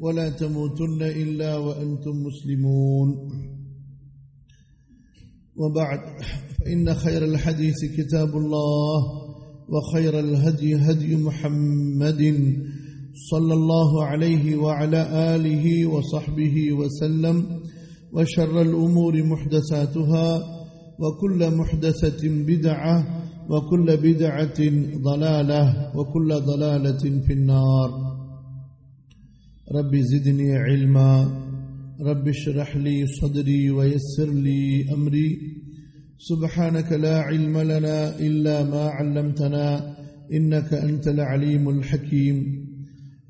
ولا تموتن إلا وأنتم مسلمون. وبعد فإن خير الحديث كتاب الله وخير الهدي هدي محمد صلى الله عليه وعلى آله وصحبه وسلم وشر الأمور محدثاتها وكل محدثة بدعة وكل بدعة ضلالة وكل ضلالة في النار. رب زدني علما رب اشرح لي صدري ويسر لي أمري سبحانك لا علم لنا إلا ما علمتنا إنك أنت العليم الحكيم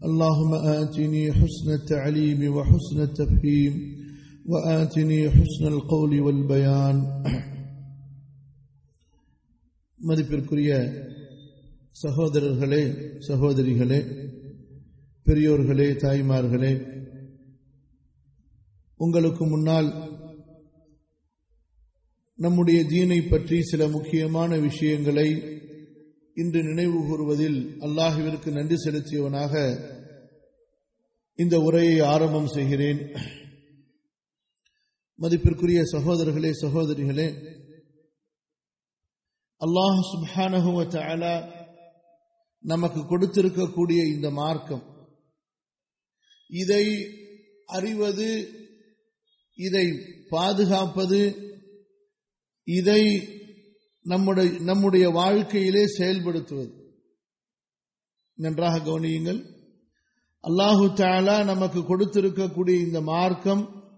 اللهم آتني حسن التعليم وحسن التفهيم وآتني حسن القول والبيان மதிப்பிற்குரிய சகோதரர்களே சகோதரிகளே பெரியோர்களே தாய்மார்களே உங்களுக்கு முன்னால் நம்முடைய தீனை பற்றி சில முக்கியமான விஷயங்களை இன்று நினைவு கூறுவதில் அல்லாஹுவிற்கு நன்றி செலுத்தியவனாக இந்த உரையை ஆரம்பம் செய்கிறேன். மதிப்பிற்குரிய சகோதரர்களே சகோதரிகளே அல்லாஹ் சுபானகுவ நமக்கு கொடுத்திருக்கக்கூடிய இந்த மார்க்கம் இதை அறிவது இதை பாதுகாப்பது இதை நம்முடைய நம்முடைய வாழ்க்கையிலே செயல்படுத்துவது. நன்றாக கவனியுங்கள். அல்லாஹு தாலா நமக்கு கொடுத்திருக்கக்கூடிய இந்த மார்க்கம்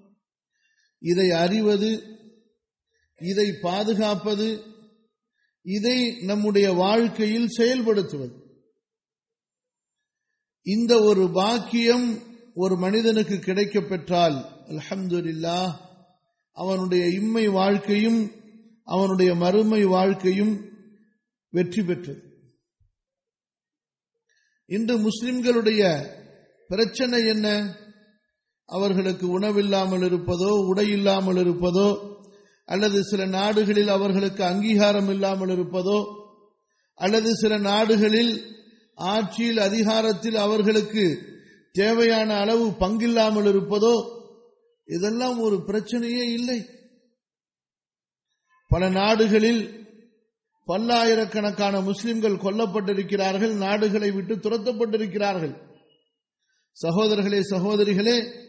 இதை அறிவது இதை பாதுகாப்பது இதை நம்முடைய வாழ்க்கையில் செயல்படுத்துவது. இந்த ஒரு பாக்கியம் ஒரு மனிதனுக்கு கிடைக்க பெற்றால் அல்ஹம்துல்லா அவனுடைய இம்மை வாழ்க்கையும் அவனுடைய மறுமை வாழ்க்கையும் வெற்றி பெற்றது. இன்று முஸ்லிம்களுடைய பிரச்சனை என்ன? அவர்களுக்கு உணவில்லாமல் இருப்பதோ உடை இல்லாமல் இருப்பதோ அல்லது சில நாடுகளில் அவர்களுக்கு அங்கீகாரம் இல்லாமல் இருப்பதோ அல்லது சில நாடுகளில் ஆட்சியில் அதிகாரத்தில் அவர்களுக்கு தேவையான அளவு பங்கில்லாமல் இருப்பதோ இதெல்லாம் ஒரு பிரச்சனையே இல்லை. பல நாடுகளில் பல்லாயிரக்கணக்கான முஸ்லிம்கள் கொல்லப்பட்டிருக்கிறார்கள் நாடுகளை விட்டு துரத்தப்பட்டிருக்கிறார்கள். சகோதரர்களே சகோதரிகளே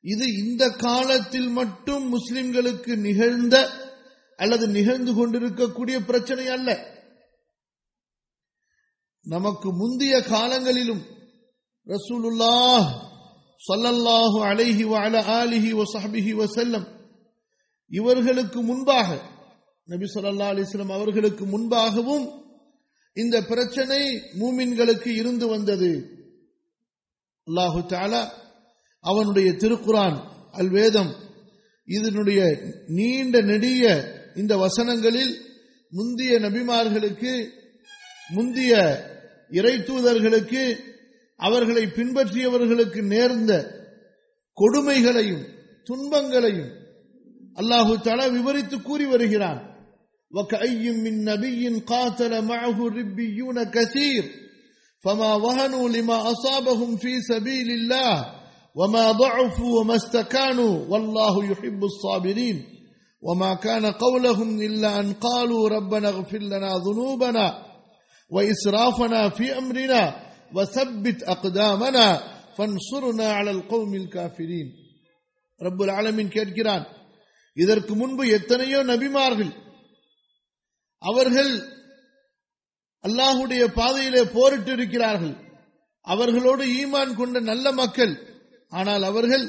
இது இந்த காலத்தில் மட்டும் முஸ்லிம்களுக்கு நிகழ்ந்த அல்லது நிகழ்ந்து கொண்டிருக்கக்கூடிய பிரச்சனை அல்ல. நமக்கு முந்தைய காலங்களிலும் ரசூலுல்லா சொல்லல்லாஹு அலைஹி வஅல ஆலிஹி வசஹபிஹி வசல்லம் இவர்களுக்கு முன்பாக நபி சொல்லா அலிஸ்லாம் அவர்களுக்கு முன்பாகவும் இந்த பிரச்சனை மூமின்களுக்கு இருந்து வந்தது. அல்லாஹு தாலா அவனுடைய திருக்குரான் அல்வேதம் இதனுடைய நீண்ட நெடிய இந்த வசனங்களில் முந்திய நபிமார்களுக்கு முந்திய இறை தூதர்களுக்கு அவர்களை பின்பற்றியவர்களுக்கு நேர்ந்த கொடுமைகளையும் துன்பங்களையும் அல்லாஹு தலா விவரித்து கூறி வருகிறான் وكأي من نبي قاتل معه ربيون كثير فما وهنوا لما أصابهم في سبيل الله وما ضعفوا وما استكانوا والله يحب الصابرين وما كان قولهم إلا أن قالوا ربنا اغفر لنا ذنوبنا وإسرافنا في أمرنا وثبت أقدامنا فانصرنا على القوم الكافرين رب العالمين கேட்கிறான் இதற்கு முன்பு எத்தனையோ நபிமார்கள் அவர்கள் அல்லாஹுடைய பாதையிலே போரிட்டு இருக்கிறார்கள் அவர்களோடு ஈமான் கொண்ட நல்ல மக்கள் ஆனால் அவர்கள்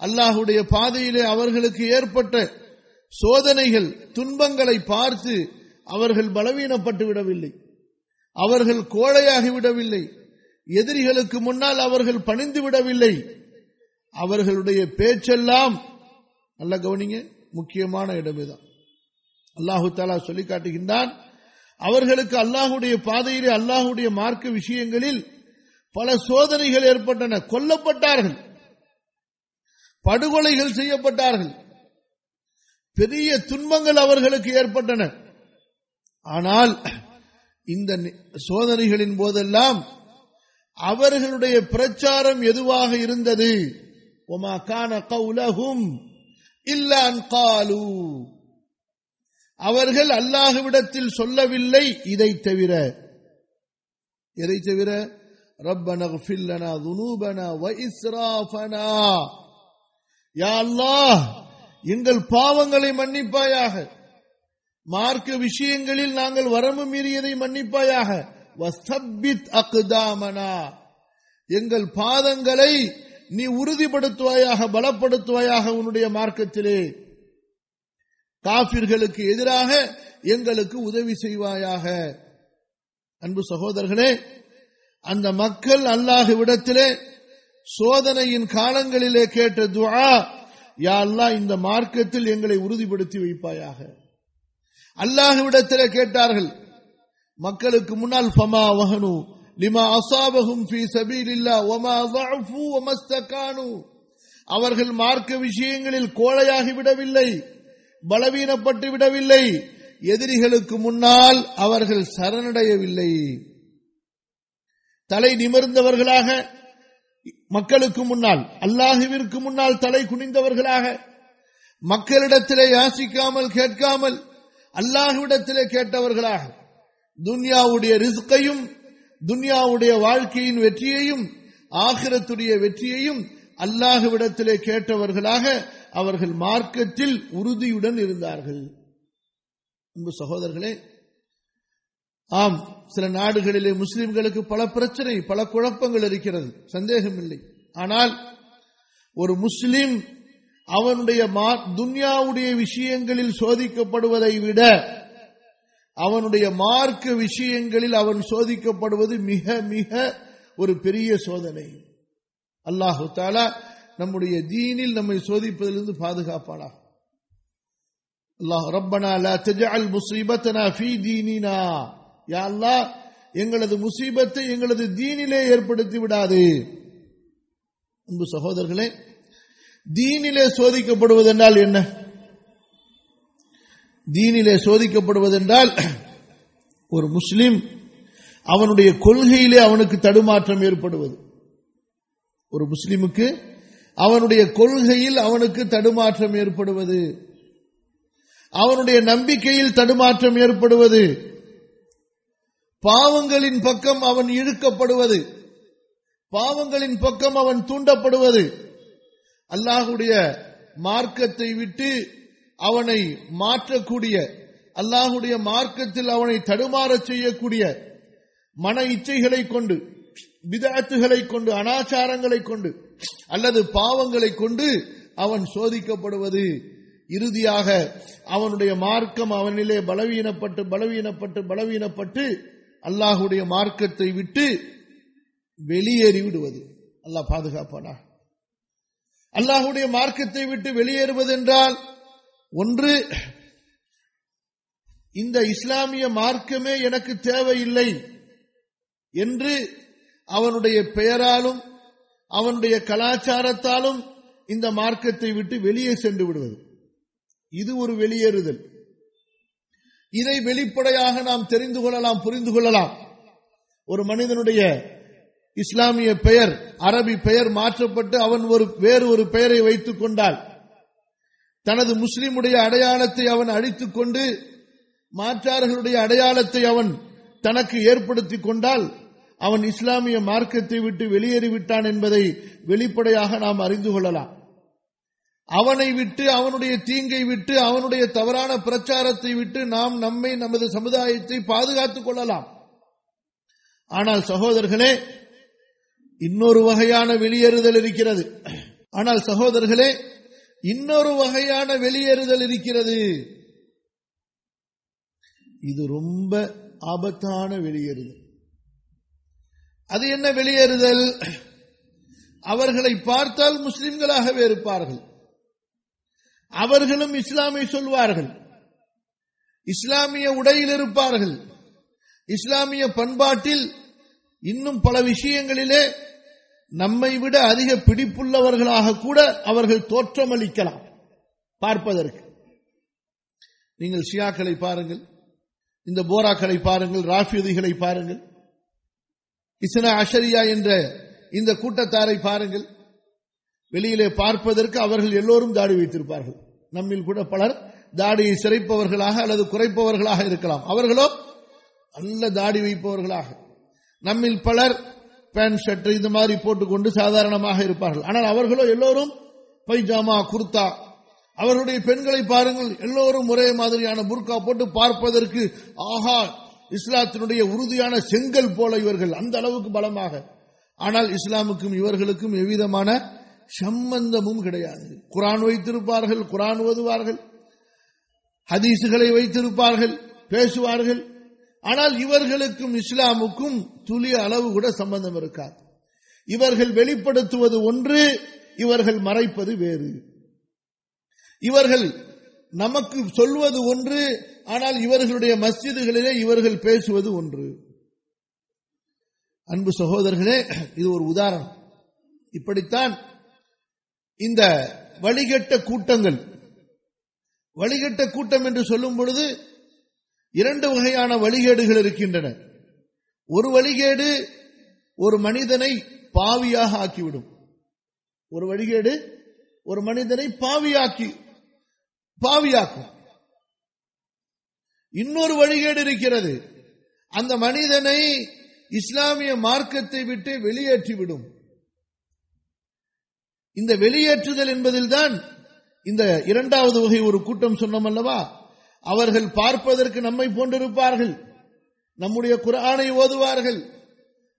அல்லாஹுடைய பாதையிலே அவர்களுக்கு ஏற்பட்ட சோதனைகள் துன்பங்களை பார்த்து அவர்கள் பலவீனப்பட்டு விடவில்லை அவர்கள் கோழையாகி விடவில்லை எதிரிகளுக்கு முன்னால் அவர்கள் பணிந்து விடவில்லை. அவர்களுடைய பேச்செல்லாம் நல்ல கவனிங்க முக்கியமான இடம் இதுதான் அல்லாஹு தாலா சொல்லி காட்டுகின்றான் அவர்களுக்கு அல்லாஹுடைய பாதையிலே அல்லாஹுடைய மார்க்க விஷயங்களில் பல சோதனைகள் ஏற்பட்டன கொல்லப்பட்டார்கள். படுகொலைகள் செய்யப்பட்டார்கள். பெரிய துன்பங்கள் அவர்களுக்கு ஏற்பட்டன. ஆனால் இந்த சோதனைகளின் போதெல்லாம் அவர்களுடைய பிரச்சாரம் எதுவாக இருந்தது? ஒமா கான கவுலகும் இல்லான் காலு. அவர்கள் அல்லாஹுவிடத்தில் சொல்லவில்லை இதை தவிர. எதை தவிர? ரப்பன ஃபில்லனா துனூபனா வைஸ்ராஃபனா யா அல்லாஹ் எங்கள் பாவங்களை மன்னிப்பாயாக. மார்க்க விஷயங்களில் நாங்கள் வரம்பு மீறியதை மன்னிப்பாயாக. வஸ்தபித் அக்தாமனா. எங்கள் பாதங்களை நீ உறுதிப்படுத்துவாயாக பலப்படுத்துவாயாக உன்னுடைய மார்க்கத்திலே. காபிர்களுக்கு எதிராக எங்களுக்கு உதவி செய்வாயாக. அன்பு சகோதரர்களே அந்த மக்கள் அல்லாஹுவிடத்திலே சோதனையின் காலங்களிலே கேட்ட துவா யா இந்த மார்க்கத்தில் எங்களை உறுதிப்படுத்தி வைப்பாயாக. அல்லாஹுவிடத்திலே கேட்டார்கள் மக்களுக்கு முன்னால் ஃபமா வஹனு லிமா அசாபஹும் ஃபீ சபீலில்லா வமா ضعفوا வமஸ்தகானு அவர்கள் மார்க்க விஷயங்களில் கோழையாகி விடவில்லை பலவீனப்பட்டு விடவில்லை எதிரிகளுக்கு முன்னால் அவர்கள் சரணடையவில்லை தலை நிமிர்ந்தவர்களாக மக்களுக்கு முன்னால் அல்லாஹுவிற்கு முன்னால் தலை குனிந்தவர்களாக மக்களிடத்திலே யாசிக்காமல் கேட்காமல் அல்லாஹுவிடத்திலே கேட்டவர்களாக துன்யாவுடைய ரிஸ்கையும் துன்யாவுடைய வாழ்க்கையின் வெற்றியையும் ஆகிரத்துடைய வெற்றியையும் அல்லாஹுவிடத்திலே கேட்டவர்களாக அவர்கள் மார்க்கத்தில் உறுதியுடன் இருந்தார்கள். அன்பு சகோதரர்களே ஆம் சில நாடுகளிலே முஸ்லிம்களுக்கு பல பிரச்சனை பல குழப்பங்கள் இருக்கிறது. சந்தேகம் இல்லை ஆனால் ஒரு முஸ்லிம் அவனுடைய துன்யாவுடைய விஷயங்களில் சோதிக்கப்படுவதை விட அவனுடைய மார்க்க விஷயங்களில் அவன் சோதிக்கப்படுவது மிக மிக ஒரு பெரிய சோதனை. அல்லாஹு தாலா நம்முடைய தீனில் நம்மை சோதிப்பதிலிருந்து பாதுகாப்பானா அல்லாஹ் ரப்பனா லா தஜஅல் முஸீபத்தனா ஃபீ தீனினா. யா அல்லாஹ் எங்களது முசீபத்தை எங்களது தீனிலே ஏற்படுத்தி விடாது. அன்பு சகோதரர்களே தீனிலே சோதிக்கப்படுவதென்றால் என்ன? தீனிலே சோதிக்கப்படுவதென்றால் ஒரு முஸ்லிம் அவனுடைய கொள்கையிலே அவனுக்கு தடுமாற்றம் ஏற்படுவது. ஒரு முஸ்லிமுக்கு அவனுடைய கொள்கையில் அவனுக்கு தடுமாற்றம் ஏற்படுவது. அவனுடைய நம்பிக்கையில் தடுமாற்றம் ஏற்படுவது. பாவங்களின் பக்கம் அவன் இழுக்கப்படுவது. பாவங்களின் பக்கம் அவன் தூண்டப்படுவது. அல்லாஹுடைய மார்க்கத்தை விட்டு அவனை மாற்றக்கூடிய அல்லாஹுடைய மார்க்கத்தில் அவனை தடுமாறச் செய்யக்கூடிய மன இச்சைகளை கொண்டு விதாத்துகளை கொண்டு அனாச்சாரங்களை கொண்டு அல்லது பாவங்களை கொண்டு அவன் சோதிக்கப்படுவது. இறுதியாக அவனுடைய மார்க்கம் அவனிலே பலவீனப்பட்டு பலவீனப்பட்டு பலவீனப்பட்டு அல்லாஹுடைய மார்க்கத்தை விட்டு வெளியேறி விடுவது. அல்லாஹ் பாதுகாப்பானா அல்லாஹுடைய மார்க்கத்தை விட்டு வெளியேறுவது என்றால் ஒன்று இந்த இஸ்லாமிய மார்க்கமே எனக்கு தேவையில்லை என்று அவனுடைய பெயராலும் அவனுடைய கலாச்சாரத்தாலும் இந்த மார்க்கத்தை விட்டு வெளியே சென்று விடுவது. இது ஒரு வெளியேறுதல். இதை வெளிப்படையாக நாம் தெரிந்து கொள்ளலாம் புரிந்து கொள்ளலாம். ஒரு மனிதனுடைய இஸ்லாமிய பெயர் அரபி பெயர் மாற்றப்பட்டு அவன் ஒரு வேறு ஒரு பெயரை வைத்துக் கொண்டால் தனது முஸ்லிமுடைய அடையாளத்தை அவன் அழித்துக் கொண்டு மாற்றார்களுடைய அடையாளத்தை அவன் தனக்கு ஏற்படுத்திக் கொண்டால் அவன் இஸ்லாமிய மார்க்கத்தை விட்டு வெளியேறிவிட்டான் என்பதை வெளிப்படையாக நாம் அறிந்து கொள்ளலாம். அவனை விட்டு அவனுடைய தீங்கை விட்டு அவனுடைய தவறான பிரச்சாரத்தை விட்டு நாம் நம்மை நமது சமுதாயத்தை பாதுகாத்துக் கொள்ளலாம். ஆனால் சகோதரர்களே இன்னொரு வகையான வெளியேறுதல் இருக்கிறது. ஆனால் சகோதரர்களே இன்னொரு வகையான வெளியேறுதல் இருக்கிறது. இது ரொம்ப ஆபத்தான வெளியேறுதல். அது என்ன வெளியேறுதல்? அவர்களை பார்த்தால் முஸ்லிம்களாகவே இருப்பார்கள். அவர்களும் இஸ்லாமை சொல்வார்கள். இஸ்லாமிய உடையில் இருப்பார்கள். இஸ்லாமிய பண்பாட்டில் இன்னும் பல விஷயங்களிலே நம்மை விட அதிக பிடிப்புள்ளவர்களாக கூட அவர்கள் தோற்றமளிக்கலாம் பார்ப்பதற்கு. நீங்கள் ஷியாக்களை பாருங்கள் இந்த போராக்களை பாருங்கள் ராஃபியதிகளை பாருங்கள் இஸ்னா அஷரியா என்ற இந்த கூட்டத்தாரை பாருங்கள். வெளியிலே பார்ப்பதற்கு அவர்கள் எல்லோரும் தாடி வைத்திருப்பார்கள். நம்மில் கூட பலர் தாடியை சிறைப்பவர்களாக அல்லது குறைப்பவர்களாக இருக்கலாம். அவர்களோ நல்ல தாடி வைப்பவர்களாக. நம்மில் பலர் பேண்ட் ஷர்ட் இந்த மாதிரி போட்டுக்கொண்டு சாதாரணமாக இருப்பார்கள். ஆனால் அவர்களோ எல்லோரும் பைஜாமா குர்தா அவர்களுடைய பெண்களை பாருங்கள் எல்லோரும் ஒரே மாதிரியான புர்கா போட்டு பார்ப்பதற்கு ஆஹா இஸ்லாத்தினுடைய உறுதியான செங்கல் போல இவர்கள் அந்த அளவுக்கு பலமாக. ஆனால் இஸ்லாமுக்கும் இவர்களுக்கும் எவ்விதமான சம்பந்தமும் கிடையாது. குரான் வைத்திருப்பார்கள் குரான் ஓதுவார்கள் ஹதீசுகளை வைத்திருப்பார்கள் பேசுவார்கள் ஆனால் இவர்களுக்கும் இஸ்லாமுக்கும் துளி அளவு கூட சம்பந்தம் இருக்காது. இவர்கள் வெளிப்படுத்துவது ஒன்று இவர்கள் மறைப்பது வேறு. இவர்கள் நமக்கு சொல்வது ஒன்று ஆனால் இவர்களுடைய மஸ்ஜிதுகளிலே இவர்கள் பேசுவது ஒன்று. அன்பு சகோதரர்களே இது ஒரு உதாரணம். இப்படித்தான் இந்த வழிகட்ட கூட்டங்கள் வழிகட்ட கூட்டம் என்று சொல்லும் பொழுது இரண்டு வகையான வழிகேடுகள் இருக்கின்றன. ஒரு வழிகேடு ஒரு மனிதனை பாவியாக ஆக்கிவிடும். ஒரு வழிகேடு ஒரு மனிதனை பாவியாக்கி பாவியாக்கும். இன்னொரு வழிகேடு இருக்கிறது. அந்த மனிதனை இஸ்லாமிய மார்க்கத்தை விட்டு வெளியேற்றிவிடும். இந்த வெளியேற்றுதல் என்பதில்தான் இந்த இரண்டாவது வகை ஒரு கூட்டம் சொன்னோம் அல்லவா? அவர்கள் பார்ப்பதற்கு நம்மை போன்றிருப்பார்கள். நம்முடைய குரானை ஓதுவார்கள்.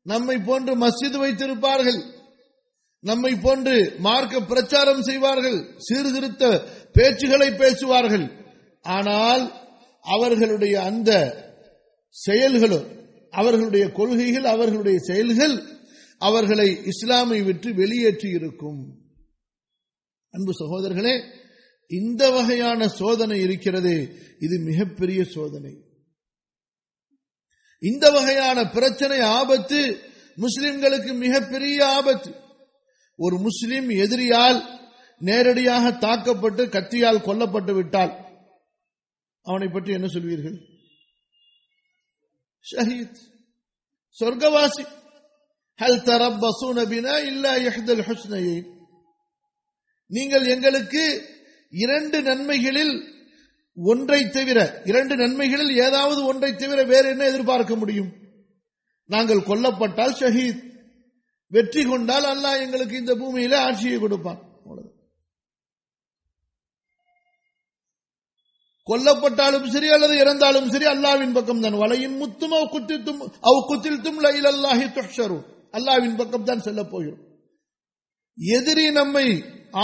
நம்மை போன்று மஸ்ஜித் வைத்திருப்பார்கள். நம்மை போன்று மார்க்க பிரச்சாரம் செய்வார்கள். சீர்திருத்த பேச்சுகளை பேசுவார்கள். ஆனால் அவர்களுடைய அந்த செயல்களும் அவர்களுடைய கொள்கைகள் அவர்களுடைய செயல்கள் அவர்களை இஸ்லாமை விட்டு வெளியேற்றி இருக்கும் அன்பு சகோதரர்களே இந்த வகையான சோதனை இருக்கிறது இது மிகப்பெரிய சோதனை. இந்த வகையான பிரச்சனை ஆபத்து முஸ்லிம்களுக்கு மிகப்பெரிய ஆபத்து. ஒரு முஸ்லிம் எதிரியால் நேரடியாக தாக்கப்பட்டு கத்தியால் கொல்லப்பட்டு விட்டால் அவனை பற்றி என்ன சொல்வீர்கள்? ஷஹீத் சொர்க்கவாசி. ஹல் தரப்பசூன பினா இல்லா இஹ்தல் நீங்கள் எங்களுக்கு இரண்டு நன்மைகளில் ஒன்றை தவிர இரண்டு நன்மைகளில் ஏதாவது ஒன்றை தவிர வேற என்ன எதிர்பார்க்க முடியும்? நாங்கள் கொல்லப்பட்டால் ஷஹீத். வெற்றி கொண்டால் அல்லாஹ் எங்களுக்கு இந்த பூமியில ஆட்சியை கொடுப்பான். கொல்லப்பட்டாலும் சரி அல்லது இறந்தாலும் சரி அல்லாவின் பக்கம் தான் வலையின் முத்தும் அவ் குத்தித்தும் அவ் குத்தில்தும் லயில் அல்லாஹி துஷரும் அல்லாவின் பக்கம் தான் செல்ல போகிறோம். எதிரி நம்மை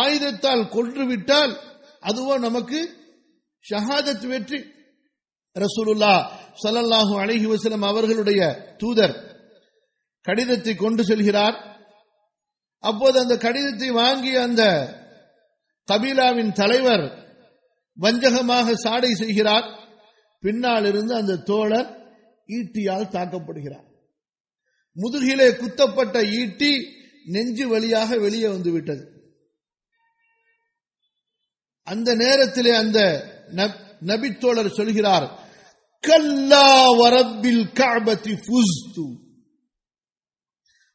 ஆயுதத்தால் கொன்றுவிட்டால் அதுவோ நமக்கு ஷஹாதத் வெற்றி. ரசூலுல்லா ஸல்லல்லாஹு அலஹி வசலம் அவர்களுடைய தூதர் கடிதத்தை கொண்டு செல்கிறார். அப்போது அந்த கடிதத்தை வாங்கிய அந்த கபீலாவின் தலைவர் வஞ்சகமாக சாடை செய்கிறார். பின்னால் இருந்து அந்த தோழர் ஈட்டியால் தாக்கப்படுகிறார். முதுகிலே குத்தப்பட்ட ஈட்டி நெஞ்சு வழியாக வெளியே வந்து விட்டது. அந்த நேரத்திலே அந்த நப்- நபித்தோழர் சொல்கிறார் கல்லா வரப்பில் காபத்தி புஸ்து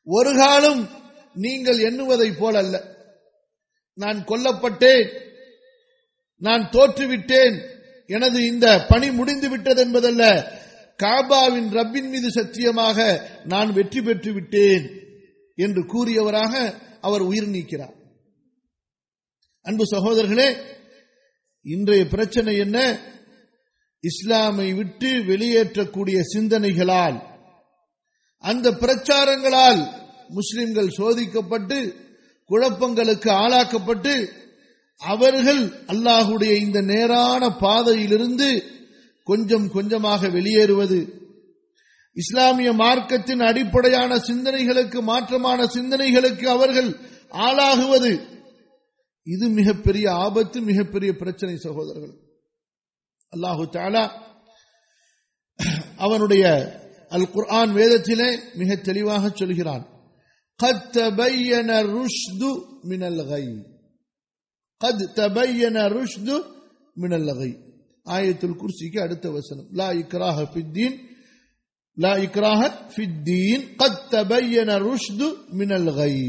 ஒரு காலம் நீங்கள் எண்ணுவதைப் போல அல்ல நான் கொல்லப்பட்டேன் நான் தோற்றுவிட்டேன் எனது இந்த பணி முடிந்து விட்டது என்பதல்ல. காபாவின் ரப்பின் மீது சத்தியமாக நான் வெற்றி பெற்று விட்டேன் என்று கூறியவராக அவர் உயிர் நீக்கிறார். அன்பு சகோதரர்களே இன்றைய பிரச்சனை என்ன? இஸ்லாமை விட்டு வெளியேற்றக்கூடிய சிந்தனைகளால் அந்த பிரச்சாரங்களால் முஸ்லிம்கள் சோதிக்கப்பட்டு குழப்பங்களுக்கு ஆளாக்கப்பட்டு அவர்கள் அல்லாஹுடைய இந்த நேரான பாதையிலிருந்து கொஞ்சம் கொஞ்சமாக வெளியேறுவது இஸ்லாமிய மார்க்கத்தின் அடிப்படையான சிந்தனைகளுக்கு மாற்றமான சிந்தனைகளுக்கு அவர்கள் ஆளாகுவது இது மிகப்பெரிய ஆபத்து மிகப்பெரிய பிரச்சனை சகோதரர்கள் அல்லாஹு தாலா அவனுடைய அல் குர்ஆன் வேதத்திலே மிக தெளிவாக சொல்கிறான் قد تبين الرشد من الغي قد تبين الرشد من الغي ஆயத்துல் குர்சிக்கு அடுத்த வசனம் லா இக்ராஹ ஃபித்தீன் லா இக்ராஹ ஃபித்தீன் قد تبين الرشد من الغي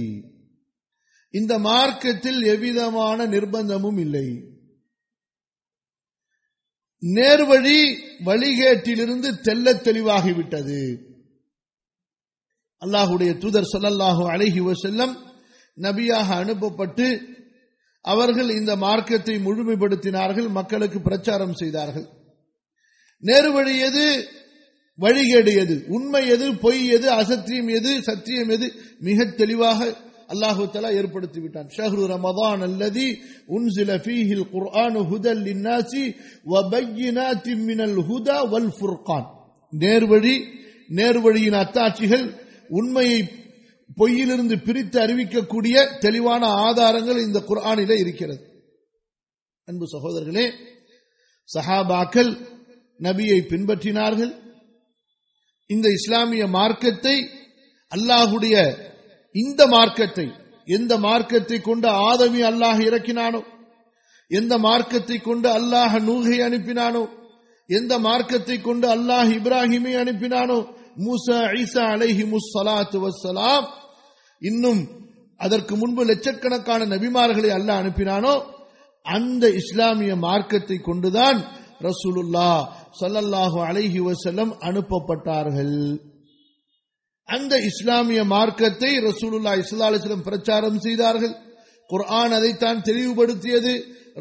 இந்த மார்க்கத்தில் எவ்விதமான நிர்பந்தமும் இல்லை. நேர்வழி வழிகேட்டிலிருந்து தெல்ல தெளிவாகிவிட்டது. அல்லாஹுடைய தூதர் சொல்லல்லாஹு அழகி செல்லம் நபியாக அனுப்பப்பட்டு அவர்கள் இந்த மார்க்கத்தை முழுமைப்படுத்தினார்கள் மக்களுக்கு பிரச்சாரம் செய்தார்கள். நேர்வழி எது? வழிகேடு எது? உண்மை எது? பொய் எது? அசத்தியம் எது? சத்தியம் எது? மிக தெளிவாக அல்லாஹு தலா ஏற்படுத்தி விட்டான். ஷஹ்ரு ரமதான் அல்லதி உன்சில ஃபீஹில் குர்ஆனு ஹுதல் லின்னாசி வபையினாத்தி மினல் ஹுதா வல் ஃபுர்கான். நேர்வழி நேர்வழியின் அத்தாட்சிகள் உண்மையை பொய்யிலிருந்து பிரித்து அறிவிக்கக்கூடிய தெளிவான ஆதாரங்கள் இந்த குர்ஆனில இருக்கிறது. அன்பு சகோதரர்களே சஹாபாக்கள் நபியை பின்பற்றினார்கள். இந்த இஸ்லாமிய மார்க்கத்தை அல்லாஹுடைய இந்த மார்க்கத்தை எந்த மார்க்கத்தை கொண்டு ஆதமி அல்லாஹ் இறக்கினானோ எந்த மார்க்கத்தை கொண்டு அல்லாஹ் நூகை அனுப்பினானோ எந்த மார்க்கத்தை கொண்டு அல்லாஹ் இப்ராஹிமை அனுப்பினானோ மூசா ஈசா அலைஹி முஸ்ஸலாத்து வஸ்ஸலாம் இன்னும் அதற்கு முன்பு லட்சக்கணக்கான நபிமார்களை அல்லாஹ் அனுப்பினானோ அந்த இஸ்லாமிய மார்க்கத்தை கொண்டுதான் ரசூலுல்லா சல்லல்லாஹு அலைஹி வசல்லம் அனுப்பப்பட்டார்கள். அந்த இஸ்லாமிய மார்க்கத்தை ரசூலுல்லா இஸ்லா அலிஸ்லம் பிரச்சாரம் செய்தார்கள். குர்ஆன் அதைத்தான் தெளிவுபடுத்தியது.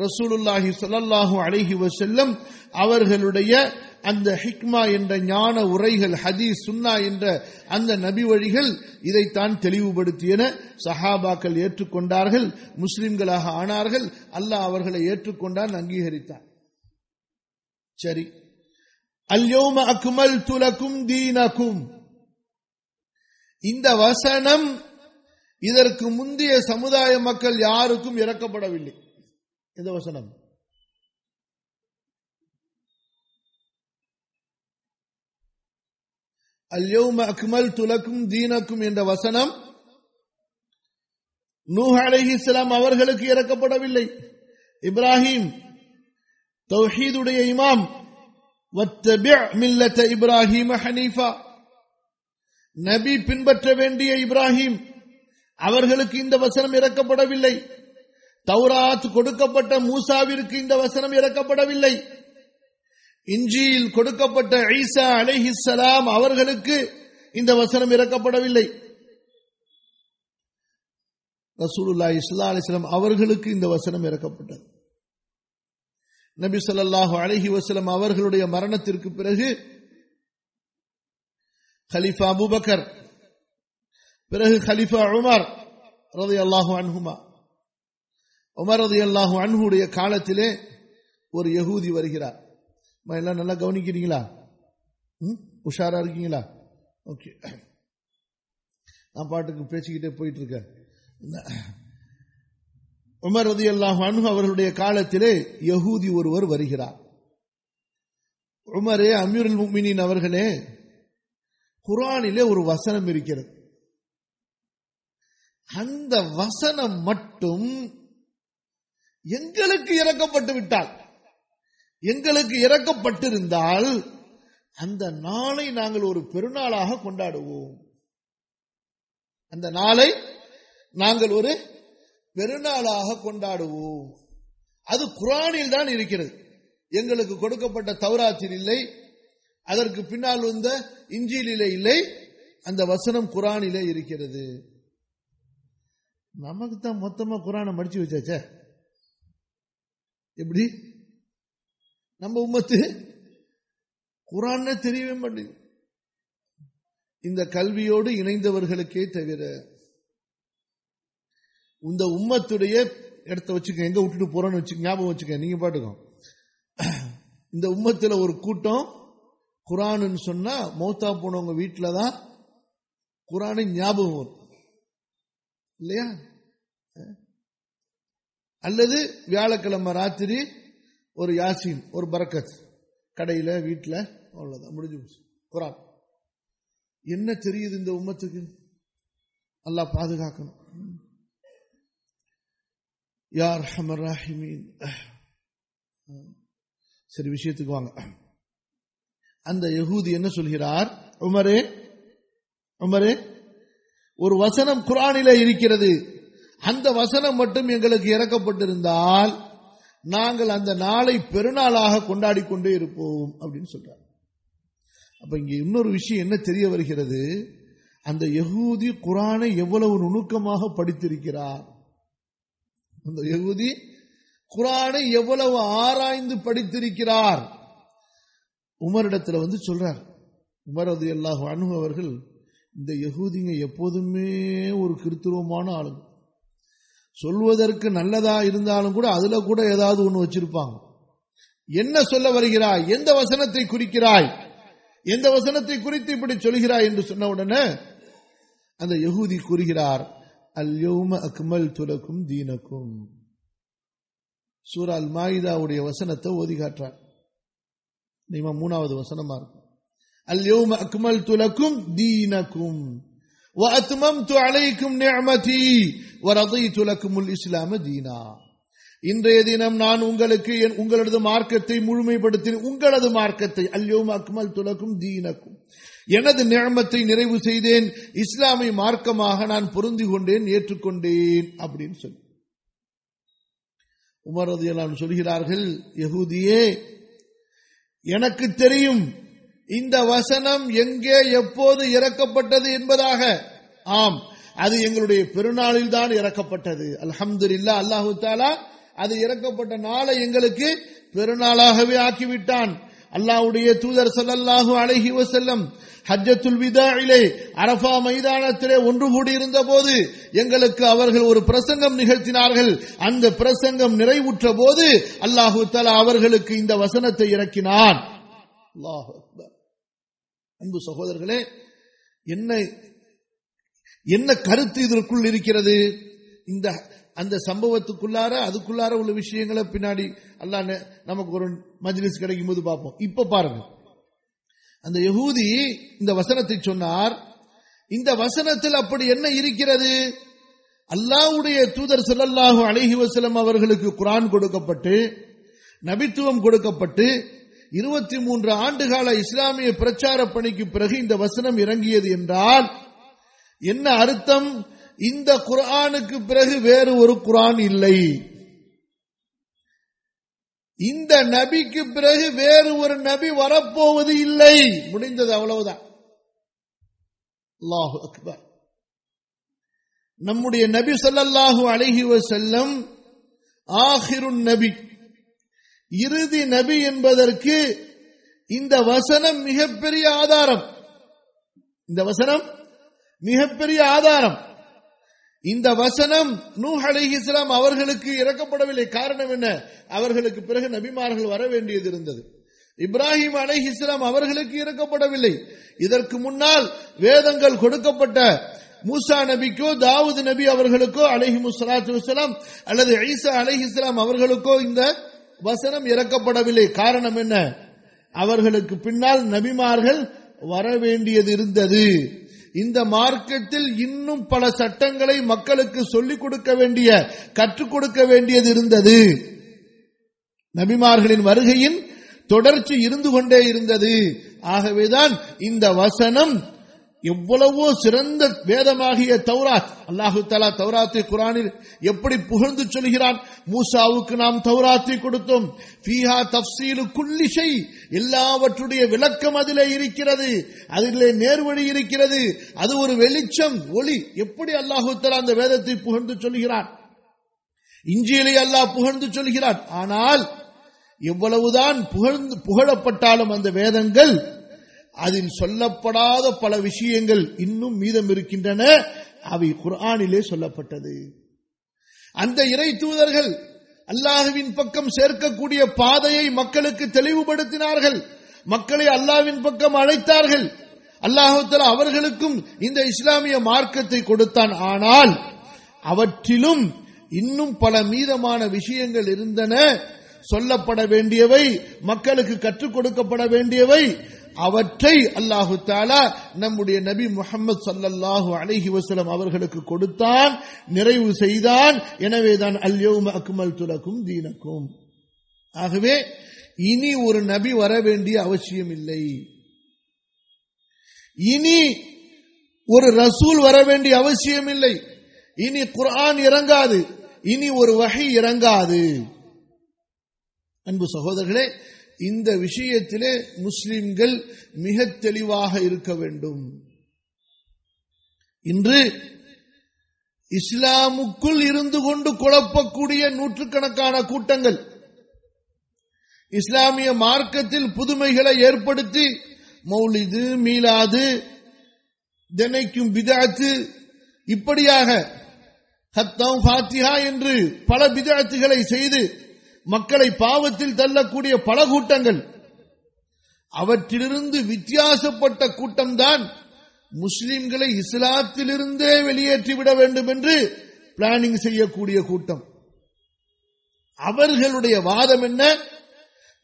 ரசூலுல்லாஹி ஸல்லல்லாஹு அழகி வசல்லம் அவர்களுடைய அந்த ஹிக்மா என்ற ஞான உரைகள் ஹதீஸ் சுன்னா என்ற அந்த நபி வழிகள் இதைத்தான் தெளிவுபடுத்தியன. சஹாபாக்கள் ஏற்றுக்கொண்டார்கள் முஸ்லிம்களாக ஆனார்கள். அல்லாஹ் அவர்களை ஏற்றுக்கொண்டான் அங்கீகரித்தார் சரி. அல்யோம அக்மல் துலக்கும் தீனக்கும். இந்த வசனம் இதற்கு முந்தைய சமுதாய மக்கள் யாருக்கும் இறக்கப்படவில்லை. இந்த வசனம். அல்யோம அக்மல் துலக்கும் தீனக்கும் என்ற வசனம் நூஹ் அலைஹிஸ்லாம் அவர்களுக்கு இறக்கப்படவில்லை. இப்ராஹிம் தௌஹீதுடைய இமாம் வத்தபி' மில்லத இப்ராஹிம் ஹனீஃபா. நபி பின்பற்ற வேண்டிய இப்ராஹிம். அவர்களுக்கு இந்த வசனம் இறக்கப்படவில்லை. தௌராத் கொடுக்கப்பட்ட மூசாவிற்கு இந்த வசனம் இறக்கப்படவில்லை. இஞ்சியில் கொடுக்கப்பட்ட ஈசா அலைஹிஸ்ஸலாம் அவர்களுக்கு இந்த வசனம் இறக்கப்படவில்லை. ரசூலுல்லா இஸ்லா அலிஸ்லாம் அவர்களுக்கு இந்த வசனம் இறக்கப்பட்டது. நபி சொல்லாஹு அலஹி வசலம் அவர்களுடைய மரணத்திற்கு பிறகு ஹலிஃபா அபுபக்கர் பிறகு ஹலிஃபா உமர் ரதி அல்லாஹு அன்ஹுமா உமர் ரதி அல்லாஹு அன்ஹுடைய காலத்திலே ஒரு யகூதி வருகிறார். எல்லாம் நல்லா கவனிக்கிறீங்களா? உஷாரா இருக்கீங்களா? ஓகே. நான் பாட்டுக்கு பேசிக்கிட்டே போயிட்டு இருக்கேன் உமர் ரதி அல்லாஹு அன்ஹு அவர்களுடைய காலத்திலே யகூதி ஒருவர் வருகிறார். உமரே அமீருல் முக்மினின் அவர்களே குரானிலே ஒரு வசனம் இருக்கிறது. அந்த வசனம் மட்டும் எங்களுக்கு இறக்கப்பட்டு விட்டால் எங்களுக்கு இறக்கப்பட்டிருந்தால் அந்த நாளை நாங்கள் ஒரு பெருநாளாக கொண்டாடுவோம். அந்த நாளை நாங்கள் ஒரு பெருநாளாக கொண்டாடுவோம். அது குரானில் தான் இருக்கிறது. எங்களுக்கு கொடுக்கப்பட்ட தௌராத்தில் இல்லை அதற்கு பின்னால் வந்த இஞ்சியிலே இல்லை அந்த வசனம் குரானிலே இருக்கிறது. நமக்கு தான் மொத்தமா குரானை மடிச்சு வச்சாச்ச. எப்படி? நம்ம உம்மத்து குரான் தெரியவே மாட்டேங்குது. இந்த கல்வியோடு இணைந்தவர்களுக்கே தவிர இந்த உம்மத்துடைய இடத்த வச்சுக்க எங்க விட்டுட்டு போறோம்னு வச்சு ஞாபகம் வச்சுக்க நீங்க பாட்டுக்கோ. இந்த உம்மத்துல ஒரு கூட்டம் குரான்னு சொன்னா மௌத்தா போனவங்க வீட்டில் தான் குரானு ஞாபகம் வரும். இல்லையா? அல்லது வியாழக்கிழமை ராத்திரி ஒரு யாசின் ஒரு பரக்கத் கடையில வீட்டில் அவ்வளவுதான் முடிஞ்சு போச்சு. குரான். என்ன தெரியுது இந்த உம்மத்துக்கு? நல்லா பாதுகாக்கணும். யார் ஹமர் ராஹிமீன். சரி விஷயத்துக்கு வாங்க. அந்த யகூதி என்ன சொல்கிறார்? உமரே உமரே ஒரு வசனம் குரானில இருக்கிறது. அந்த வசனம் மட்டும் எங்களுக்கு இறக்கப்பட்டிருந்தால் நாங்கள் அந்த நாளை பெருநாளாக கொண்டாடி கொண்டே இருப்போம் அப்படின்னு சொல்றாங்க அப்ப இங்க இன்னொரு விஷயம் என்ன தெரிய வருகிறது? அந்த யகூதி குரானை எவ்வளவு நுணுக்கமாக படித்திருக்கிறார்? அந்த யகூதி குரானை எவ்வளவு ஆராய்ந்து படித்திருக்கிறார்? உமரிடத்துல வந்து சொல்றார். உமர் அது அல்லாஹ் அனு அவர்கள் இந்த யகூதிங்க எப்போதுமே ஒரு கிருத்துருவமான ஆளுங்க. சொல்வதற்கு நல்லதா இருந்தாலும் கூட அதுல கூட ஏதாவது ஒன்று வச்சிருப்பாங்க. என்ன சொல்ல வருகிறாய்? எந்த வசனத்தை குறிக்கிறாய்? எந்த வசனத்தை குறித்து இப்படி சொல்கிறாய் என்று சொன்ன உடனே அந்த யகூதி கூறுகிறார் அல்யோம அக்மல் துலக்கும் தீனக்கும். சூரால் மாயிதாவுடைய வசனத்தை ஓதி காட்டுறார். நீமா மூணாவது வசனமா இருக்கும் அல்யோம அக்மல் துலக்கும் தீனக்கும் وأتممت عليكم نعمتي ورضيت لكم الإسلام دينا இன்றைய தினம் நான் உங்களுக்கு உங்களது மார்க்கத்தை முழுமைப்படுத்தி உங்களது மார்க்கத்தை அல்யோம் அக்மல் துலக்கும் தீனக்கும் எனது நியமத்தை நிறைவு செய்தேன் இஸ்லாமை மார்க்கமாக நான் பொருந்தி கொண்டேன் ஏற்றுக்கொண்டேன் அப்படின்னு சொல்லி உமரது எல்லாம் சொல்கிறார்கள் யகுதியே எனக்கு தெரியும் இந்த வசனம் எங்கே எப்போது இறக்கப்பட்டது என்பதாக. ஆம் அது எங்களுடைய பெருநாளில் தான் இறக்கப்பட்டது. அலஹமது இல்லா அல்லாஹு தாலா அது இறக்கப்பட்ட நாளை எங்களுக்கு பெருநாளாகவே ஆக்கிவிட்டான். அல்லாஹ்வுடைய தூதர் சல்லாஹூ அலைஹி வசல்லம் ஹஜ்ஜத்துல் விதாயிலே அரஃபா மைதானத்திலே ஒன்று கூடியிருந்த போது எங்களுக்கு அவர்கள் ஒரு பிரசங்கம் நிகழ்த்தினார்கள். அந்த பிரசங்கம் நிறைவுற்ற போது அல்லாஹு தலா அவர்களுக்கு இந்த வசனத்தை இறக்கினான். அன்பு சகோதரர்களே என்ன என்ன கருத்து இதற்குள் இருக்கிறது? இந்த அந்த சம்பவத்துக்குள்ளார அதுக்குள்ளார உள்ள விஷயங்களை பின்னாடி அல்லா நமக்கு ஒரு மஜ்லிஸ் கிடைக்கும் போது பார்ப்போம். இப்ப பாருங்க. அந்த யகூதி இந்த வசனத்தை சொன்னார். இந்த வசனத்தில் அப்படி என்ன இருக்கிறது? அல்லாவுடைய தூதர் சொல்லல்லாஹு அலைஹி வசலம் அவர்களுக்கு குரான் கொடுக்கப்பட்டு நபித்துவம் கொடுக்கப்பட்டு இருபத்தி மூன்று ஆண்டுகால இஸ்லாமிய பிரச்சார பணிக்கு பிறகு இந்த வசனம் இறங்கியது என்றால் என்ன அர்த்தம்? இந்த குரானுக்கு பிறகு வேறு ஒரு குரான் இல்லை. இந்த நபிக்கு பிறகு வேறு ஒரு நபி வரப்போவது இல்லை. முடிந்தது அவ்வளவுதான். அல்லாஹு அக்பர். நம்முடைய நபி சொல்லல்லாஹு அழகி செல்லம் ஆஹிருன் நபி. இறுதி நபி என்பதற்கு இந்த வசனம் மிகப்பெரிய ஆதாரம். இந்த வசனம் மிகப்பெரிய ஆதாரம். இந்த வசனம் நூஹ் அலைஹிஸ்லாம் அவர்களுக்கு இறக்கப்படவில்லை. காரணம் என்ன? அவர்களுக்கு பிறகு நபிமார்கள் வர வேண்டியது இருந்தது. இப்ராஹிம் அலைஹிஸ்லாம் அவர்களுக்கு இறக்கப்படவில்லை. இதற்கு முன்னால் வேதங்கள் கொடுக்கப்பட்ட மூசா நபிக்கோ தாவூது நபி அவர்களுக்கோ அலஹி முஸ்லாத்து வசலாம் அல்லது ஐசா அலைஹிஸ்லாம் அவர்களுக்கோ இந்த வசனம் இறக்கப்படவில்லை. காரணம் என்ன? அவர்களுக்கு பின்னால் நபிமார்கள் வர வேண்டியது இருந்தது. இந்த மார்க்கத்தில் இன்னும் பல சட்டங்களை மக்களுக்கு சொல்லிக் கொடுக்க வேண்டிய கற்றுக் கொடுக்க வேண்டியது இருந்தது. நபிமார்களின் வருகையின் தொடர்ச்சி இருந்து கொண்டே இருந்தது. ஆகவேதான் இந்த வசனம் எவ்வளவோ சிறந்த வேதமாகிய தௌராத். அல்லாஹு தலா தௌராத்தை குரானில் எப்படி புகழ்ந்து சொல்கிறான்? மூசாவுக்கு நாம் தௌராத்தை கொடுத்தோம். ஃபீஹா தப்சீலு குல்லிஷை எல்லாவற்றுடைய விளக்கம் அதிலே இருக்கிறது. அதிலே நேர்வழி இருக்கிறது. அது ஒரு வெளிச்சம் ஒளி. எப்படி அல்லாஹு தலா அந்த வேதத்தை புகழ்ந்து சொல்கிறான்? இஞ்சியிலே அல்லாஹ் புகழ்ந்து சொல்கிறான். ஆனால் எவ்வளவுதான் புகழ்ந்து புகழப்பட்டாலும் அந்த வேதங்கள் அதில் சொல்லப்படாத பல விஷயங்கள் இன்னும் மீதம் இருக்கின்றன அவை குர்ஆனிலே சொல்லப்பட்டது. அந்த இறை தூதர்கள் அல்லாஹுவின் பக்கம் சேர்க்கக்கூடிய பாதையை மக்களுக்கு தெளிவுபடுத்தினார்கள். மக்களை அல்லாவின் பக்கம் அழைத்தார்கள். அல்லாஹால அவர்களுக்கும் இந்த இஸ்லாமிய மார்க்கத்தை கொடுத்தான். ஆனால் அவற்றிலும் இன்னும் பல மீதமான விஷயங்கள் இருந்தன. சொல்லப்பட வேண்டியவை மக்களுக்கு கற்றுக் கொடுக்கப்பட வேண்டியவை அவற்றை அல்லாஹு தாலா நம்முடைய நபி முகமது சல்லல்லாஹு அலஹி வசலம் அவர்களுக்கு கொடுத்தான் நிறைவு செய்தான். எனவேதான் அல்யோம் அக்மல் துலக்கும் தீனக்கும். ஆகவே இனி ஒரு நபி வர வேண்டிய அவசியம் இல்லை. இனி ஒரு ரசூல் வர வேண்டிய அவசியம் இல்லை. இனி குர்ஆன் இறங்காது. இனி ஒரு வகை இறங்காது. அன்பு சகோதரர்களே இந்த விஷயத்திலே முஸ்லிம்கள் மிக தெளிவாக இருக்க வேண்டும். இன்று இஸ்லாமுக்குள் இருந்து கொண்டு குழப்பக்கூடிய நூற்றுக்கணக்கான கூட்டங்கள் இஸ்லாமிய மார்க்கத்தில் புதுமைகளை ஏற்படுத்தி மௌலிது மீலாது தினைக்கும் பிதாத்து இப்படியாக ஹத்தம் ஃபாத்திஹா என்று பல பிதாத்துகளை செய்து மக்களை பாவத்தில் தள்ளக்கூடிய பல கூட்டங்கள். அவற்றிலிருந்து வித்தியாசப்பட்ட கூட்டம்தான் முஸ்லிம்களை இஸ்லாத்திலிருந்தே வெளியேற்றிவிட வேண்டும் என்று பிளானிங் செய்யக்கூடிய கூட்டம். அவர்களுடைய வாதம் என்ன?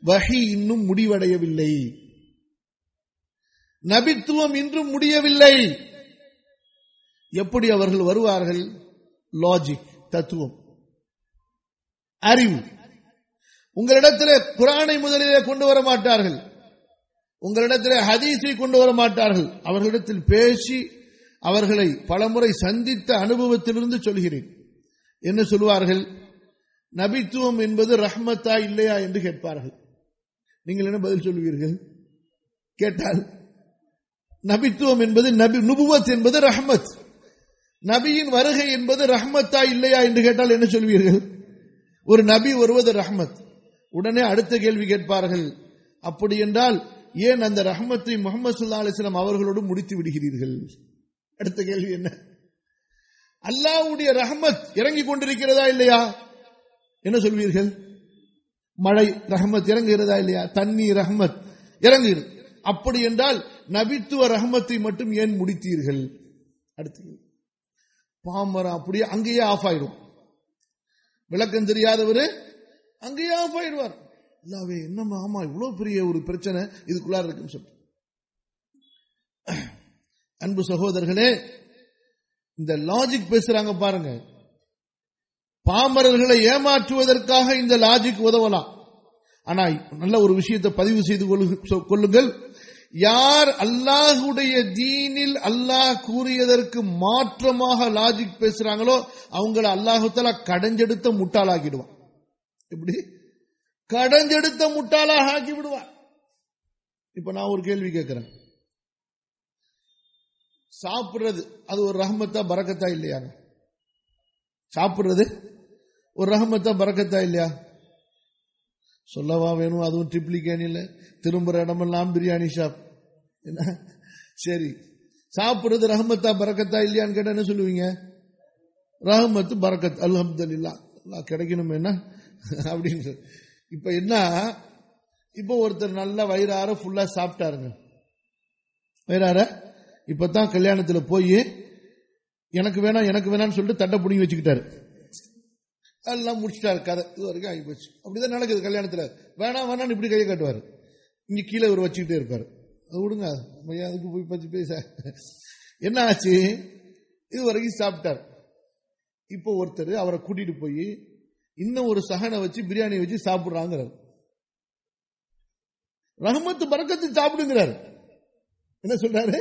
வகி இன்னும் முடிவடையவில்லை. நபித்துவம் இன்றும் முடியவில்லை. எப்படி அவர்கள் வருவார்கள்? லாஜிக் தத்துவம். அறிவு. உங்களிடத்திலே குரானை முதலிலே கொண்டு வர மாட்டார்கள். உங்களிடத்திலே ஹதீஸை கொண்டு வர மாட்டார்கள். அவர்களிடத்தில் பேசி அவர்களை பலமுறை சந்தித்த அனுபவத்திலிருந்து சொல்கிறேன். என்ன சொல்லுவார்கள் நபித்துவம் என்பது ரஹ்மத்தா இல்லையா என்று கேட்பார்கள். நீங்கள் என்ன பதில் சொல்வீர்கள்? கேட்டால் நபித்துவம் என்பது நபி நுபுவத் என்பது ரஹ்மத். நபியின் வருகை என்பது ரஹ்மத்தா இல்லையா என்று கேட்டால் என்ன சொல்வீர்கள்? ஒரு நபி வருவது ரஹ்மத். உடனே அடுத்த கேள்வி கேட்பார்கள். அப்படி என்றால் ஏன் அந்த ரஹமத்தை முகமது சுல்லா அலிஸ்லாம் அவர்களோடு முடித்து விடுகிறீர்கள்? அடுத்த கேள்வி என்ன? அல்லாவுடைய ரஹமத் இறங்கி கொண்டிருக்கிறதா இல்லையா? என்ன சொல்வீர்கள்? மழை ரஹமத் இறங்குகிறதா இல்லையா? தண்ணி ரஹமத் இறங்குகிறது. அப்படி என்றால் நபித்துவ ரஹமத்தை மட்டும் ஏன் முடித்தீர்கள்? அடுத்து பாமரம் அப்படியே அங்கேயே ஆஃப் ஆயிடும். விளக்கம் தெரியாதவரு அங்கேயா போயிடுவார். ஆயிடுவார் இல்லாவே ஆமா இவ்வளவு பெரிய ஒரு பிரச்சனை இதுக்குள்ளார இருக்குன்னு சொல்லிட்டு. அன்பு சகோதரர்களே இந்த லாஜிக் பேசுறாங்க பாருங்க. பாமரர்களை ஏமாற்றுவதற்காக இந்த லாஜிக் உதவலாம். ஆனா நல்ல ஒரு விஷயத்தை பதிவு செய்து கொள்ளுங்கள். யார் அல்லாஹுடைய தீனில் அல்லாஹ் கூறியதற்கு மாற்றமாக லாஜிக் பேசுறாங்களோ அவங்கள அல்லாஹுத்தலா கடைஞ்செடுத்த முட்டாளாக்கிடுவான். எப்படி? கடஞ்செடுத்த முட்டாளாக ஆக்கி விடுவார். இப்ப நான் ஒரு கேள்வி கேட்கிறேன். சாப்பிடுறது அது ஒரு ரஹமத்தா பறக்கத்தா இல்லையாங்க சாப்பிடுறது ஒரு ரஹமத்தா பறக்கத்தா இல்லையா? சொல்லவா வேணும் அதுவும் ட்ரிப்ளிகேனியில் திரும்புற இடமெல்லாம் பிரியாணி ஷாப் என்ன? சரி. சாப்பிடுறது ரஹமத்தா பறக்கத்தா இல்லையான்னு கேட்டா என்ன சொல்லுவீங்க? ரஹமத்து பறக்கத் அல்ஹம்துல்லா கிடைக்கணும் என்ன? அப்படின்னு இப்ப என்ன? இப்போ ஒருத்தர் நல்ல வயிறார ஃபுல்லா சாப்பிட்டாருங்க. வயிறார? இப்பதான் கல்யாணத்துல போய் எனக்கு வேணாம் எனக்கு வேணாம்னு சொல்லிட்டு தட்டை புடிங்கி வச்சுக்கிட்டாரு. எல்லாம் முடிச்சிட்டாரு கதை. இது வரைக்கும் ஆகி போச்சு அப்படிதான் நடக்குது கல்யாணத்துல. வேணாம் வேணாம் இப்படி கையை காட்டுவாரு. இங்க கீழே இவர் வச்சுக்கிட்டே இருப்பாரு. அது விடுங்க அதுக்கு போய் பச்சு பேச? என்ன ஆச்சு? இது வரைக்கும் சாப்பிட்டார். இப்போ ஒருத்தர் அவரை கூட்டிட்டு போய் இன்னும் ஒரு சகனை வச்சு பிரியாணி வச்சு சாப்பிடுறாங்கிறார். ரஹமத்து பறக்கத்து சாப்பிடுங்கிறார். என்ன சொல்றாரு?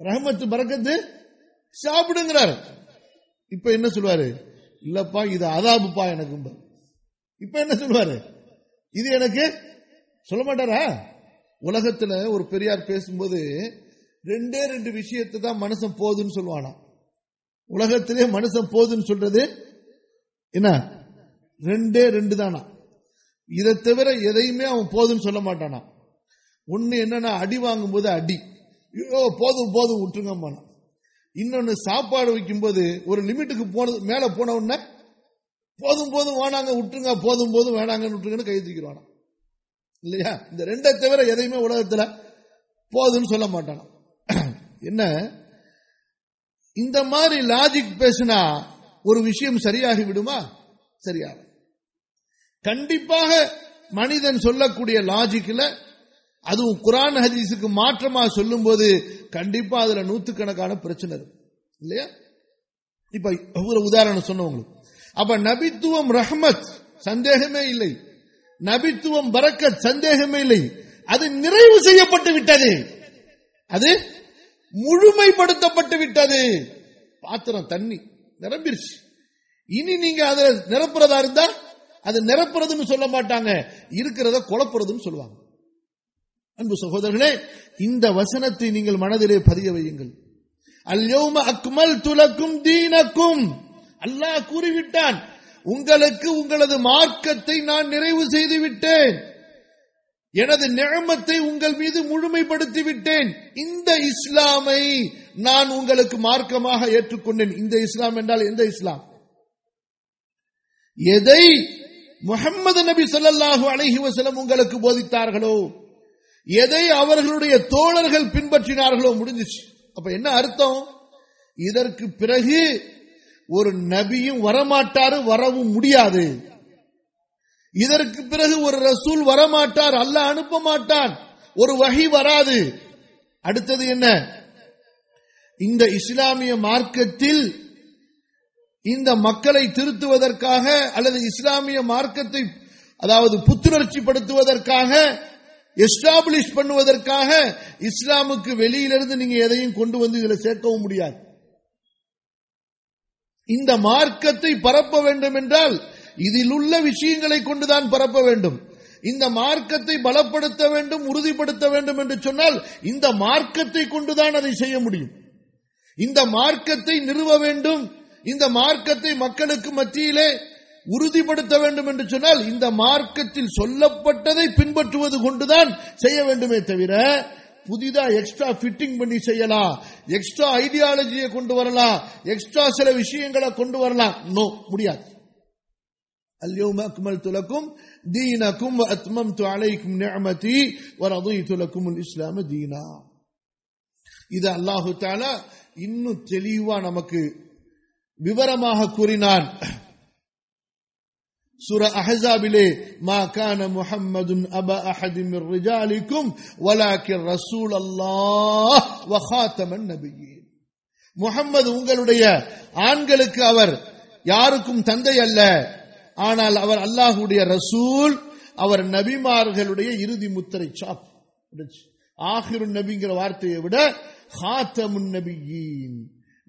ரஹமத்து பறக்கத்து சாப்பிடுங்கிறார். இப்ப என்ன சொல்லுவாரு இல்லப்பா இது அதாபுப்பா எனக்கு இப்ப என்ன சொல்லுவாரு இது எனக்கு சொல்ல மாட்டாரா? உலகத்துல ஒரு பெரியார் பேசும்போது ரெண்டே ரெண்டு விஷயத்தை தான் மனுஷன் போதுன்னு சொல்லுவானா உலகத்திலே மனுஷன் போதுன்னு சொல்றது என்ன? ரெண்டே ரெண்டு தானா. இதை தவிர எதையுமே அவன் போதுன்னு சொல்ல மாட்டானா. ஒன்னு என்னன்னா அடி வாங்கும் போது அடி. ஐயோ போதும் போதும் விட்டுருங்கம்மா இன்னொன்னு சாப்பாடு வைக்கும்போது ஒரு லிமிட்டுக்கு போனது மேல போன உடனே போதும் போதும் வேணாங்க விட்டுருங்க போதும் போதும் வேணாங்கன்னு விட்டுருங்கன்னு கை தூக்கிடுவானா. இல்லையா? இந்த ரெண்டை தவிர எதையுமே உலகத்துல போதுன்னு சொல்ல மாட்டானா. என்ன? இந்த மாதிரி லாஜிக் பேசினா ஒரு விஷயம் சரியாகி விடுமா? சரியாக கண்டிப்பாக மனிதன் சொல்லக்கூடிய லாஜிக்ல அதுவும் குரான் ஹதீஸுக்கு மாற்றமா சொல்லும் போது கண்டிப்பா அதுல நூத்துக்கணக்கான பிரச்சனை இருக்கும் இல்லையா? இப்ப ஒரு உதாரணம் சொன்னவங்களுக்கு அப்ப நபித்துவம் ரஹ்மத் சந்தேகமே இல்லை. நபித்துவம் பரக்கத் சந்தேகமே இல்லை. அது நிறைவு செய்யப்பட்டு விட்டது. அது முழுமைப்படுத்தப்பட்டு விட்டது. பாத்திரம் தண்ணி நிரம்பிருச்சு. இனி நீங்க அதை நிரப்புறதா இருந்தா அது நிரப்புறதுன்னு சொல்ல மாட்டாங்க. இருக்கிறத குழப்புறதுன்னு சொல்லுவாங்க. அன்பு சகோதரர்களே இந்த வசனத்தை நீங்கள் மனதிலே பதிய வையுங்கள். அல்யோம அக்மல் துலக்கும் தீனக்கும். அல்லாஹ் கூறிவிட்டான் உங்களுக்கு உங்களது மார்க்கத்தை நான் நிறைவு செய்து விட்டேன். எனது நிழமத்தை உங்கள் மீது முழுமைப்படுத்தி விட்டேன் இந்த இஸ்லாமை நான் உங்களுக்கு மார்க்கமாக ஏற்றுக்கொண்டேன். இந்த இஸ்லாம் என்றால் எந்த இஸ்லாம்? எதை முகமது நபி சொல்லாஹு அலஹி வசலம் உங்களுக்கு போதித்தார்களோ? எதை அவர்களுடைய தோழர்கள் பின்பற்றினார்களோ? முடிஞ்சிச்சு. அப்ப என்ன அர்த்தம்? இதற்கு பிறகு ஒரு நபியும் வரமாட்டாரு வரவும் முடியாது. இதற்கு பிறகு ஒரு ரசூல் வரமாட்டார் அல்ல அனுப்ப மாட்டான் ஒரு வகை வராது. அடுத்தது என்ன? இந்த இஸ்லாமிய மார்க்கத்தில் இந்த மக்களை திருத்துவதற்காக அல்லது இஸ்லாமிய மார்க்கத்தை அதாவது புத்துணர்ச்சிப்படுத்துவதற்காக எஸ்டாப்ளிஷ் பண்ணுவதற்காக இஸ்லாமுக்கு வெளியிலிருந்து நீங்க எதையும் கொண்டு வந்து இதுல சேர்க்கவும் முடியாது. இந்த மார்க்கத்தை பரப்ப வேண்டும் என்றால் இதில் உள்ள விஷயங்களை கொண்டுதான் பரப்ப வேண்டும். இந்த மார்க்கத்தை பலப்படுத்த வேண்டும் உறுதிப்படுத்த வேண்டும் என்று சொன்னால் இந்த மார்க்கத்தை கொண்டுதான் அதை செய்ய முடியும். இந்த மார்க்கத்தை நிறுவ வேண்டும். இந்த மார்க்கத்தை மக்களுக்கு மத்தியிலே உறுதிப்படுத்த வேண்டும் என்று சொன்னால் இந்த மார்க்கத்தில் சொல்லப்பட்டதை பின்பற்றுவது கொண்டுதான் செய்ய வேண்டுமே தவிர புதிதா எக்ஸ்ட்ரா ஃபிட்டிங் பண்ணி செய்யலாம் எக்ஸ்ட்ரா ஐடியாலஜியை கொண்டு வரலாம் எக்ஸ்ட்ரா சில விஷயங்களை கொண்டு வரலாம் நோ முடியாது. اليوم أكملت لكم دينكم وأتممت عليكم نعمتي ورضيت لكم الإسلام دينا இது அல்லாஹு தாலா இன்னும் தெளிவா நமக்கு விவரமாக கூறினான் சூர அஹசாபிலே மா கான முஹம்மதுன் அப அஹதி மிர் ரிஜாலிக்கும் வலாக்கிர் ரசூல் அல்லாஹ் வஹாத்தமன் நபியீன் முஹம்மது உங்களுடைய ஆண்களுக்கு அவர் யாருக்கும் தந்தை அல்ல ஆனால் அவர் அல்லாஹுடைய ரசூல் அவர் நபிமார்களுடைய இறுதி முத்திரை சாப். ஆகிரு நபிங்கிற வார்த்தையை விட ஹாத்தமுன் நபியின்.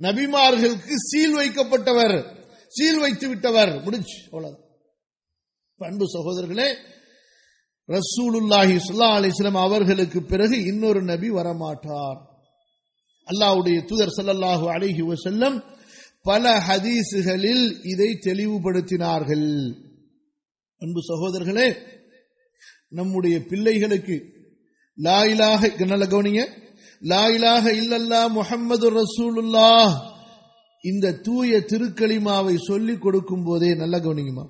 நபிமார்களுக்கு சீல் வைக்கப்பட்டவர் சீல் வைத்து விட்டவர். முடிச்சு அவ்வளவு அன்பு சகோதரர்களே ரசூலுல்லாஹி சுல்லா அலிஸ்லாம் அவர்களுக்கு பிறகு இன்னொரு நபி வரமாட்டார். அல்லாவுடைய தூதர் சல்லல்லாஹு அலிஹி வசல்லம் பல ஹதீசுகளில் இதை தெளிவுபடுத்தினார்கள். அன்பு சகோதரர்களே நம்முடைய பிள்ளைகளுக்கு லாயிலாக நல்ல கவனிங்க. லாயிலாக இல்லல்லா முஹம்மது ரசூலுல்லா இந்த தூய திருக்களிமாவை சொல்லிக் கொடுக்கும் போதே நல்ல கவனிங்கம்மா.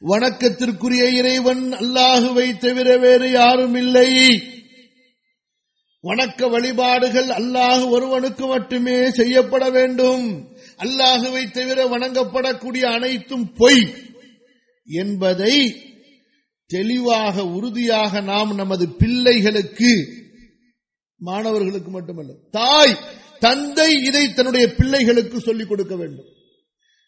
வணக்கத்திற்குரிய இறைவன் அல்லாஹுவை தவிர வேறு யாரும் இல்லை. வணக்க வழிபாடுகள் அல்லாஹ் ஒருவனுக்கு மட்டுமே செய்யப்பட வேண்டும். அல்லாஹுவை தவிர வணங்கப்படக்கூடிய அனைத்தும் பொய் என்பதை தெளிவாக உறுதியாக நாம் நமது பிள்ளைகளுக்கு மாணவர்களுக்கு மட்டுமல்ல தாய் தந்தை இதை தன்னுடைய பிள்ளைகளுக்கு சொல்லிக் கொடுக்க வேண்டும்.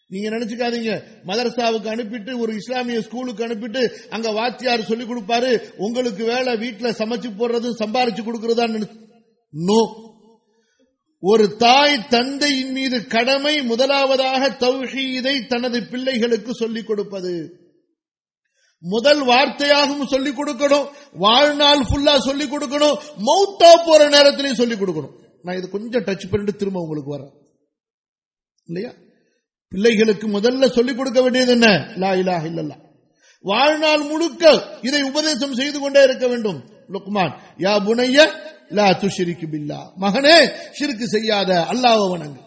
நீங்க நினைச்சுக்காதீங்க. மதரசாவுக்கு அனுப்பிட்டு ஒரு இஸ்லாமிய ஸ்கூலுக்கு அனுப்பிட்டு அங்க வாத்தியார் சொல்லி கொடுப்பாரு. உங்களுக்கு வேலை வீட்டுல சமைச்சு போடுறது சம்பாரிச்சு கொடுக்கறதா நோ. ஒரு தாய் தந்தையின் மீது கடமை முதலாவதாக தௌஹீதை தனது பிள்ளைகளுக்கு சொல்லிக் கொடுப்பது. முதல் வார்த்தையாகவும் சொல்லிக் கொடுக்கணும். வாழ்நாள் ஃபுல்லா சொல்லிக் கொடுக்கணும். மௌத்தா போற நேரத்திலையும் சொல்லிக் கொடுக்கணும். நான் இது கொஞ்சம் டச் பண்ணிட்டு திரும்ப உங்களுக்கு வரேன். இல்லையா? பிள்ளைகளுக்கு முதல்ல சொல்லிக் கொடுக்க வேண்டியது என்ன? லா இலாஹ இல்லல்லா வாழ்நாள் முழுக்க இதை உபதேசம் செய்து கொண்டே இருக்க வேண்டும். லுக்மான் யா புனைய லா துஷிரிக்கு பில்லா. மகனே சிறுக்கு செய்யாத அல்லாஹ் வணங்கு.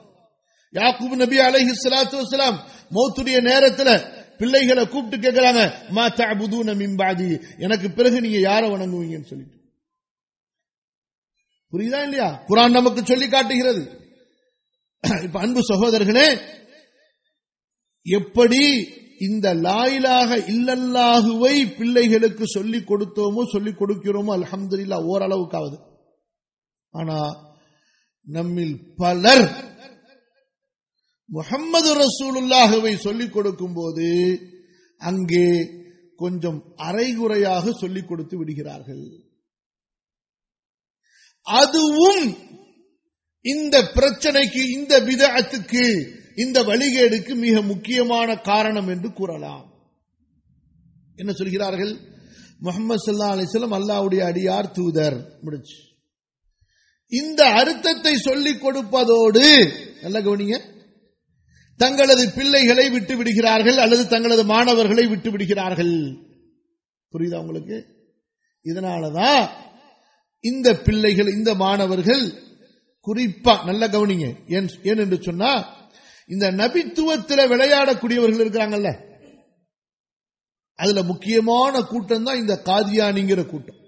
யாக்கூப் நபி அலஹி சலாத்து வசலாம் மௌத்துடைய நேரத்துல பிள்ளைகளை கூப்பிட்டு கேட்கிறாங்க மா தஅபுதூன மின் பாதி? எனக்கு பிறகு நீங்க யாரை வணங்குவீங்கன்னு சொல்லிட்டு. புரியுதா இல்லையா? குரான் நமக்கு சொல்லி காட்டுகிறது. இப்ப அன்பு சகோதரர்களே எப்படி இந்த லாயிலாக இல்லல்லாகுவை பிள்ளைகளுக்கு சொல்லிக் கொடுத்தோமோ சொல்லிக் கொடுக்கிறோமோ அலமதுல்லா ஓரளவுக்காவது. ஆனா நம்மில் பலர் முகம்மது ரசூலுல்லாகவை சொல்லிக் கொடுக்கும் போது அங்கே கொஞ்சம் அரைகுறையாக சொல்லிக் கொடுத்து விடுகிறார்கள். அதுவும் இந்த பிரச்சனைக்கு இந்த விதத்துக்கு இந்த வழிகேடுக்கு மிக முக்கியமான காரணம் என்று கூறலாம். என்ன சொல்கிறார்கள்? முகமது சல்லா அலிஸ்லம் அல்லாவுடைய அடியார் தூதர். முடிச்சு இந்த அர்த்தத்தை சொல்லிக் கொடுப்பதோடு நல்ல கவனிங்க. தங்களது பிள்ளைகளை விட்டு விடுகிறார்கள் அல்லது தங்களது மாணவர்களை விட்டு விடுகிறார்கள். புரியுதா உங்களுக்கு? இதனாலதான் இந்த பிள்ளைகள் இந்த மாணவர்கள் குறிப்பா நல்ல கவனிங்க. ஏன் ஏன் என்று சொன்னா இந்த நபித்துவத்தில் விளையாடக்கூடியவர்கள் இருக்கிறாங்கல்ல? அதுல முக்கியமான கூட்டம் தான் இந்த காதியானிங்கிற கூட்டம்.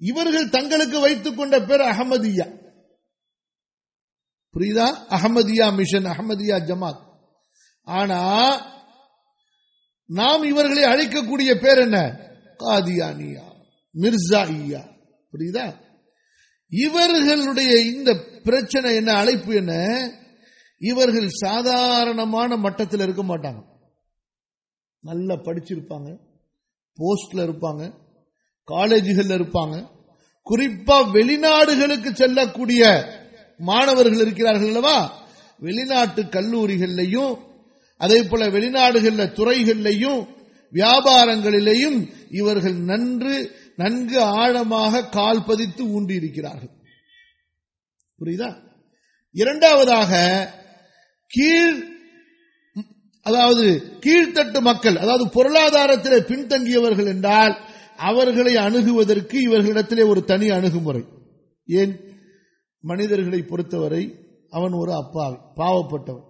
இவர்கள் தங்களுக்கு வைத்துக் கொண்ட பேர் அகமதியா புரியுதா? அகமதியா மிஷன் அகமதியா ஜமாத். ஆனா நாம் இவர்களை அழைக்கக்கூடிய பேர் என்ன? காதியானியா மிர்சா ஐயா புரியுதா? இவர்களுடைய இந்த பிரச்சனை என்ன அழைப்பு என்ன? இவர்கள் சாதாரணமான மட்டத்தில் இருக்க மாட்டாங்க. நல்லா படிச்சிருப்பாங்க போஸ்ட்ல இருப்பாங்க காலேஜுகள்ல இருப்பாங்க. குறிப்பா வெளிநாடுகளுக்கு செல்லக்கூடிய மாணவர்கள் இருக்கிறார்கள் அல்லவா? வெளிநாட்டு கல்லூரிகள்லையும் அதே போல வெளிநாடுகள்ல துறைகள்லையும் வியாபாரங்களிலேயும் இவர்கள் நன்று நன்கு ஆழமாக கால் பதித்து ஊன்றி இருக்கிறார்கள் புரியுதா? இரண்டாவதாக கீழ் அதாவது கீழ்த்தட்டு மக்கள் அதாவது பொருளாதாரத்திலே பின்தங்கியவர்கள் என்றால் அவர்களை அணுகுவதற்கு இவர்களிடத்திலே ஒரு தனி அணுகுமுறை. ஏன்? மனிதர்களை பொறுத்தவரை அவன் ஒரு அப்பாவி பாவப்பட்டவன்.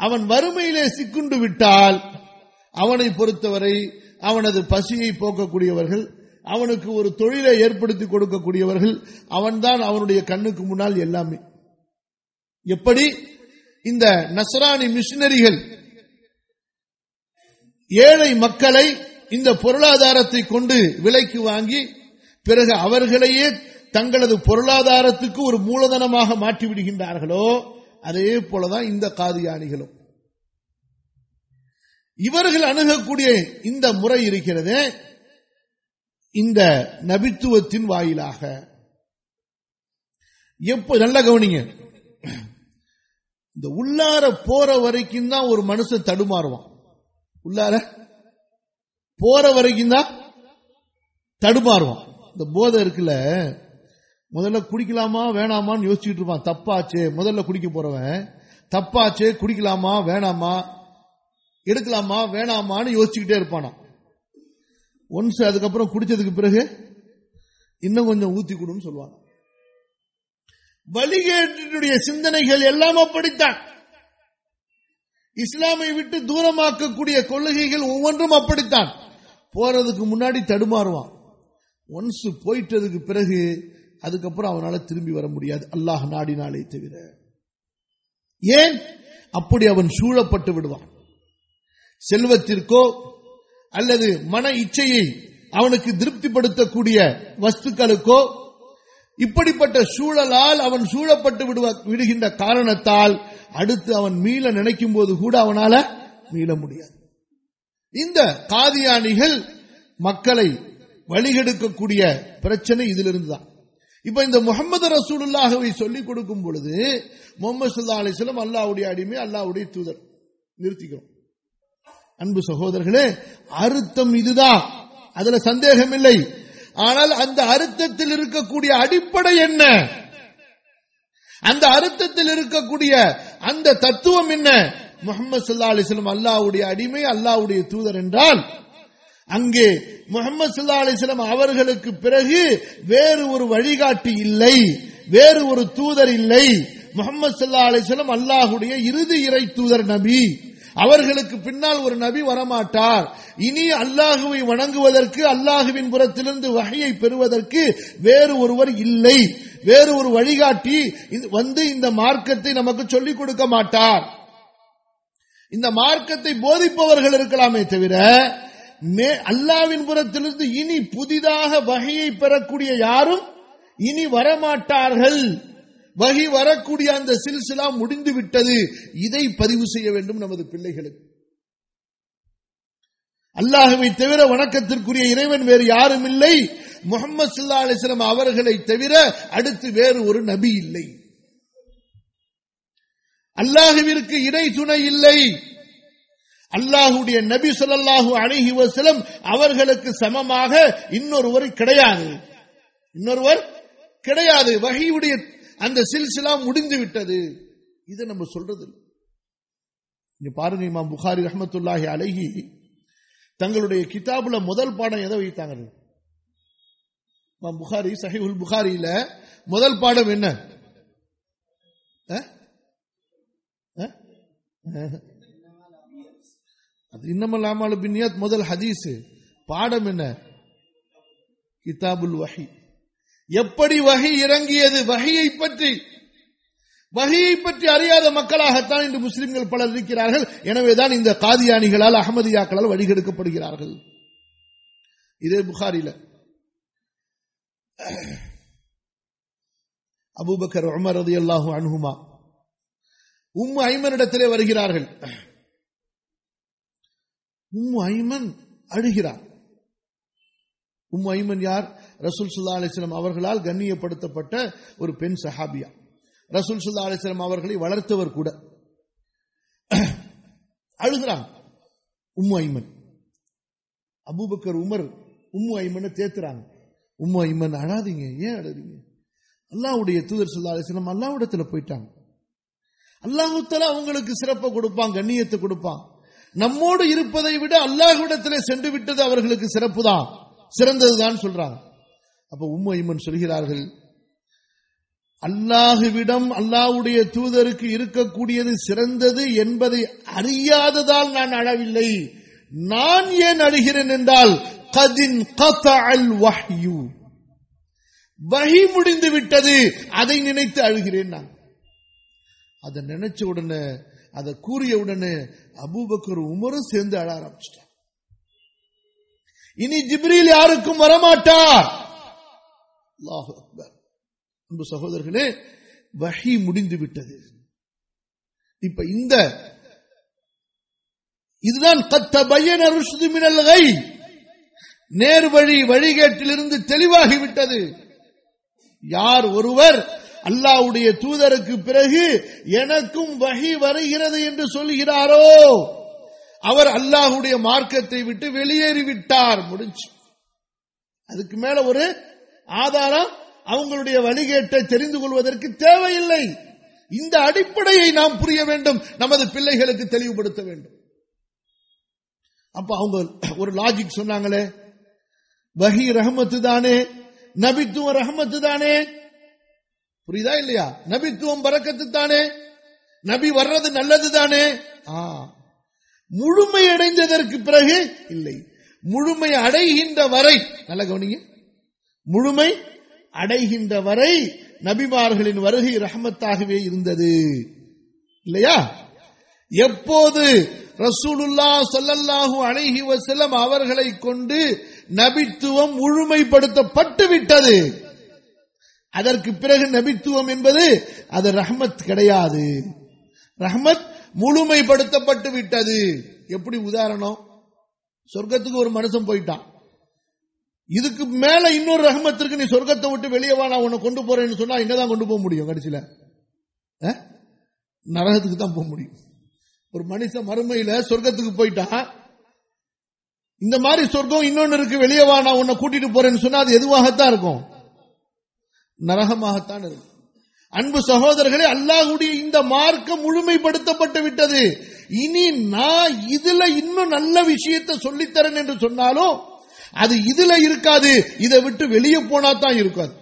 அவன் வறுமையிலே சிக்குண்டு விட்டால் அவனை பொறுத்தவரை அவனது பசியை போக்கக்கூடியவர்கள் அவனுக்கு ஒரு தொழிலை ஏற்படுத்தி கொடுக்கக்கூடியவர்கள் அவன்தான் அவனுடைய கண்ணுக்கு முன்னால் எல்லாமே. எப்படி? இந்த நசராணி மிஷினரிகள் ஏழை மக்களை இந்த பொருளாதாரத்தை கொண்டு விலைக்கு வாங்கி பிறகு அவர்களையே தங்களது பொருளாதாரத்துக்கு ஒரு மூலதனமாக மாற்றி விடுகின்றார்களோ அதே போலதான் இந்த காதியானிகளும். இவர்கள் அணுகக்கூடிய இந்த முறை இருக்கிறது இந்த நபித்துவத்தின் வாயிலாக. எப்போ நல்ல கவனிங்க. இந்த உள்ளார போற வரைக்கும் தான் ஒரு மனுஷன் தடுமாறுவான். உள்ளார போற வரைக்கும் தான் தடுமாறுவான். இந்த போதை இருக்குல்ல முதல்ல குடிக்கலாமா வேணாமான்னு யோசிச்சுட்டு இருப்பான். தப்பாச்சு முதல்ல குடிக்க போறவன். தப்பாச்சு குடிக்கலாமா வேணாமா எடுக்கலாமா வேணாமான்னு யோசிச்சுக்கிட்டே இருப்பானா ஒன்ஸ் அதுக்கப்புறம் குடிச்சதுக்கு பிறகு இன்னும் கொஞ்சம் ஊத்தி கொடுன்னு சொல்லுவாங்க வழிகேட்டினுடைய சிந்தனைகள் எல்லாம் அப்படித்தான். இஸ்லாமை விட்டு தூரமாக்கக்கூடிய கொள்கைகள் ஒவ்வொன்றும் அப்படித்தான். போறதுக்கு முன்னாடி தடுமாறுவான். ஒன்ஸ் போயிட்டதுக்கு பிறகு அதுக்கப்புறம் அவனால திரும்பி வர முடியாது. அல்லாஹ் நாடினாலே தவிர. ஏன்? அப்படி அவன் சூழப்பட்டு விடுவான். செல்வத்திற்கோ அல்லது மன இச்சையை அவனுக்கு திருப்திப்படுத்தக்கூடிய வஸ்துக்களுக்கோ இப்படிப்பட்ட சூழலால் அவன் சூழப்பட்டு விடுவ விடுகின்ற காரணத்தால் அடுத்து அவன் மீள நினைக்கும் போது கூட அவனால மீள முடியாது. இந்த காதியானிகள் மக்களை வழிகெடுக்கக்கூடிய பிரச்சனை இதிலிருந்து தான் இப்ப இந்த முகமது ரசூலுல்லாஹவை சொல்லிக் கொடுக்கும் பொழுது முகமது சுல்லா அலிஸ்லம் அல்லாவுடைய அடிமை அல்லாவுடைய தூதர். நிறுத்திக்கிறோம். அன்பு சகோதரர்களே அறுத்தம் இதுதான். அதுல சந்தேகம் இல்லை ஆனால் அந்த அர்த்தத்தில் இருக்கக்கூடிய அடிப்படை என்ன? அந்த அர்த்தத்தில் இருக்கக்கூடிய அந்த தத்துவம் என்ன? முகமது சல்லா அலிஸ்லம் அல்லாவுடைய அடிமை அல்லாவுடைய தூதர் என்றால் அங்கே முகமது சல்லா அலிஸ்லம் அவர்களுக்கு பிறகு வேறு ஒரு வழிகாட்டி இல்லை வேறு ஒரு தூதர் இல்லை. முகமது சல்லா அலிஸ்லம் அல்லாஹுடைய இறுதி இறை தூதர் நபி. அவர்களுக்கு பின்னால் ஒரு நபி வரமாட்டார். இனி அல்லாஹுவை வணங்குவதற்கு அல்லாஹுவின் புறத்திலிருந்து வகையை பெறுவதற்கு வேறு ஒருவர் இல்லை. வேறு ஒரு வழிகாட்டி வந்து இந்த மார்க்கத்தை நமக்கு சொல்லிக் கொடுக்க மாட்டார். இந்த மார்க்கத்தை போதிப்பவர்கள் இருக்கலாமே தவிர மே அல்லாவின் புறத்திலிருந்து இனி புதிதாக வகையை பெறக்கூடிய யாரும் இனி வரமாட்டார்கள். வகி வரக்கூடிய அந்த சில்சிலா முடிந்து விட்டது இதை பதிவு செய்ய வேண்டும் நமது பிள்ளைகளுக்கு. அல்லாஹுவை தவிர வணக்கத்திற்குரிய இறைவன் வேறு யாரும் இல்லை. முகமது சுல்லா அலிஸ்லாம் அவர்களை தவிர அடுத்து வேறு ஒரு நபி இல்லை. அல்லாஹுவிற்கு இணை துணை இல்லை. அல்லாஹுடைய நபி சொல்லல்லாஹு அழகி வசலம் அவர்களுக்கு சமமாக இன்னொருவர் கிடையாது. இன்னொருவர் கிடையாது. வகையுடைய அந்த சில்சிலா முடிந்து விட்டது இதை நம்ம சொல்றது இங்க பாருங்க இமாம் புகாரி ரஹமத்துல்லாஹி அழகி தங்களுடைய கிதாபுல முதல் பாடம் எதை வைத்தாங்க? இமாம் புகாரி உல் புகாரியில முதல் பாடம் என்ன? அது இன்னமல்லாமல் பின்னியத் முதல் ஹதீஸ். பாடம் என்ன? கிதாபுல் வஹி. எப்படி வகை இறங்கியது? வகையை பற்றி. வகையை பற்றி அறியாத மக்களாகத்தான் இன்று முஸ்லிம்கள் பலர் இருக்கிறார்கள். எனவேதான் இந்த காதியானிகளால் அகமதியாக்களால் வழிகெடுக்கப்படுகிறார்கள். இதே புகாரில. அபூபக்கர் உமர் ரதி அல்லாஹூ அனுகுமா உம்மு ஐமனிடத்திலே வருகிறார்கள். உம்மு ஐமன் அழுகிறார். உம் ஐமன் யார்? ரசூல் சுல்லா அலிஸ்லாம் அவர்களால் கண்ணியப்படுத்தப்பட்ட ஒரு பெண் சஹாபியா. ரசூல் சுல்லா அலிஸ்லாம் அவர்களை வளர்த்தவர் கூட. அழுகிறான். Umm Ayman Abu Bakr Umar Umm ஐமனை தேத்துறாங்க. உம்மு ஐமன் அழாதீங்க ஏன் அழாதீங்க? அல்லாவுடைய தூதர் சுல்லா அலிஸ்லாம் அல்லாவிடத்துல போயிட்டாங்க. அல்லாஹுத்தலா அவங்களுக்கு சிறப்பை கொடுப்பான் கண்ணியத்தை கொடுப்பான். நம்மோடு இருப்பதை விட அல்லாஹுடத்திலே சென்று விட்டது அவர்களுக்கு சிறப்பு தான் சிறந்ததுதான் சொல்றாங்க. அப்ப உம்ம சொல்கிறார்கள் அல்லாஹுவிடம் அல்லாஹுடைய தூதருக்கு இருக்கக்கூடியது சிறந்தது என்பதை அறியாததால் நான் அழவில்லை. நான் ஏன் அழுகிறேன் என்றால் கதின் கதஅல் வஹ்யு. வகி முடிந்து விட்டது அதை நினைத்து அழுகிறேன் நான். அதை நினைச்ச உடனே அதை கூறிய உடனே அபூபக்கர் உமரும் சேர்ந்து அழ ஆரம்பிச்சிட்டார் இனி ஜிப்ரீல் யாருக்கும் வரமாட்டார். அல்லாஹு அக்பர். அன்பு சகோதரர்களே வகி முடிந்து விட்டது இப்ப இந்த இதுதான் கத்த பையன் அருஷது மினல்கை நேர்வழி வழிகேட்டிலிருந்து தெளிவாகிவிட்டது. யார் ஒருவர் அல்லாவுடைய தூதருக்கு பிறகு எனக்கும் வகி வருகிறது என்று சொல்கிறாரோ அவர் அல்லாஹுடைய மார்க்கத்தை விட்டு வெளியேறிவிட்டார். முடிஞ்சு. அதுக்கு மேல ஒரு ஆதாரம் அவங்களுடைய வழிகேட்டை தெரிந்து கொள்வதற்கு தேவையில்லை. இந்த அடிப்படையை நாம் புரிய வேண்டும். நமது பிள்ளைகளுக்கு தெளிவுபடுத்த வேண்டும். அப்ப அவங்க ஒரு லாஜிக் சொன்னாங்களே. வஹி ரஹமத்து தானே. நபித்துவம் ரஹமத்து தானே. புரியுதா இல்லையா? நபித்துவம் பறக்கத்து தானே. நபி வர்றது நல்லது தானே. முழுமை அடைந்ததற்கு பிறகு இல்லை. முழுமை அடைகின்ற வரை நல்ல கவனிங்க. முழுமை அடைகின்ற வரை நபிமார்களின் வருகை ரஹமத்தாகவே இருந்தது. இல்லையா? எப்போது ரசூலுல்லா சொல்லல்லாஹூ அணைகி வசலம் அவர்களை கொண்டு நபித்துவம் முழுமைப்படுத்தப்பட்டு விட்டது. அதற்கு பிறகு நபித்துவம் என்பது அது ரஹமத் கிடையாது. ரஹமத் முழுமைப்படுத்தப்பட்டு விட்டது. எப்படி உதாரணம்? சொர்க்கத்துக்கு ஒரு மனுஷன் போயிட்டான். இதுக்கு மேல இன்னொரு ரகமத்திற்கு நீ சொர்க்கத்தை விட்டு வெளியே வா நான் உன்னை கொண்டு போறேன்னு சொன்னா என்னதான் கொண்டு போக முடியும் கடைசியில. நரகத்துக்கு தான் போக முடியும். ஒரு மனுஷன் மறுமையில சொர்க்கத்துக்கு போயிட்டான் இந்த மாதிரி சொர்க்கம் இன்னொன்னு இருக்கு வெளியே வா நான் உன்னை கூட்டிட்டு போறேன்னு சொன்னா அது எதுவாகத்தான் இருக்கும்? நரகமாகத்தான் இருக்கும். அன்பு சகோதரர்களே அல்லாஹுடைய இந்த மார்க்கம் முழுமைப்படுத்தப்பட்டு விட்டது. இனி நான் இதுல இன்னும் நல்ல விஷயத்தை சொல்லித்தரேன் என்று சொன்னாலும் அது இதுல இருக்காது. இதை விட்டு வெளியே போனா தான் இருக்காது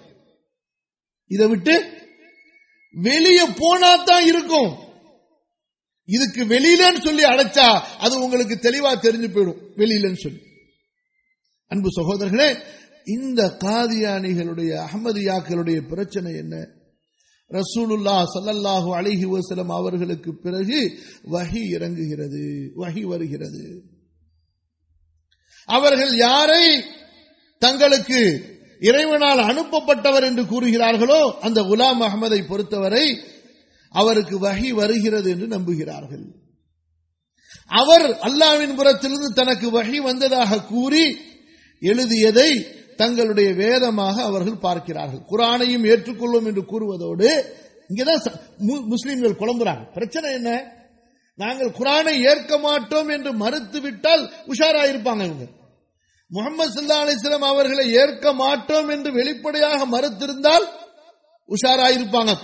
இதை விட்டு வெளியே போனா தான் இருக்கும். இதுக்கு வெளியிலன்னு சொல்லி அடைச்சா அது உங்களுக்கு தெளிவா தெரிஞ்சு போயிடும். வெளியிலன்னு சொல்லி. அன்பு சகோதரர்களே இந்த காதியானிகளுடைய அகமதியாக்களுடைய பிரச்சனை என்ன? ரசூலுல்லா சல்லல்லாஹு அலைஹி வசலம் அவர்களுக்கு பிறகு வகி இறங்குகிறது வகி வருகிறது. அவர்கள் யாரை தங்களுக்கு இறைவனால் அனுப்பப்பட்டவர் என்று கூறுகிறார்களோ அந்த குலாம் அகமதை பொறுத்தவரை அவருக்கு வகி வருகிறது என்று நம்புகிறார்கள். அவர் அல்லாவின் புறத்திலிருந்து தனக்கு வகி வந்ததாக கூறி எழுதியதை தங்களுடைய வேதமாக அவர்கள் பார்க்கிறார்கள். குரானையும் ஏற்றுக்கொள்ளும் என்று கூறுவதோடு இங்கதான் ச- முஸ்லிம்கள் குழம்புறாங்க. பிரச்சனை என்ன? நாங்கள் குரானை ஏற்க மாட்டோம் என்று மறுத்து விட்டால் உஷாராயிருப்பாங்க இவங்க. முகமது சல்லா அலிஸ்லாம் அவர்களை ஏற்க மாட்டோம் என்று வெளிப்படையாக மறுத்திருந்தால் உஷாராயிருப்பாங்க.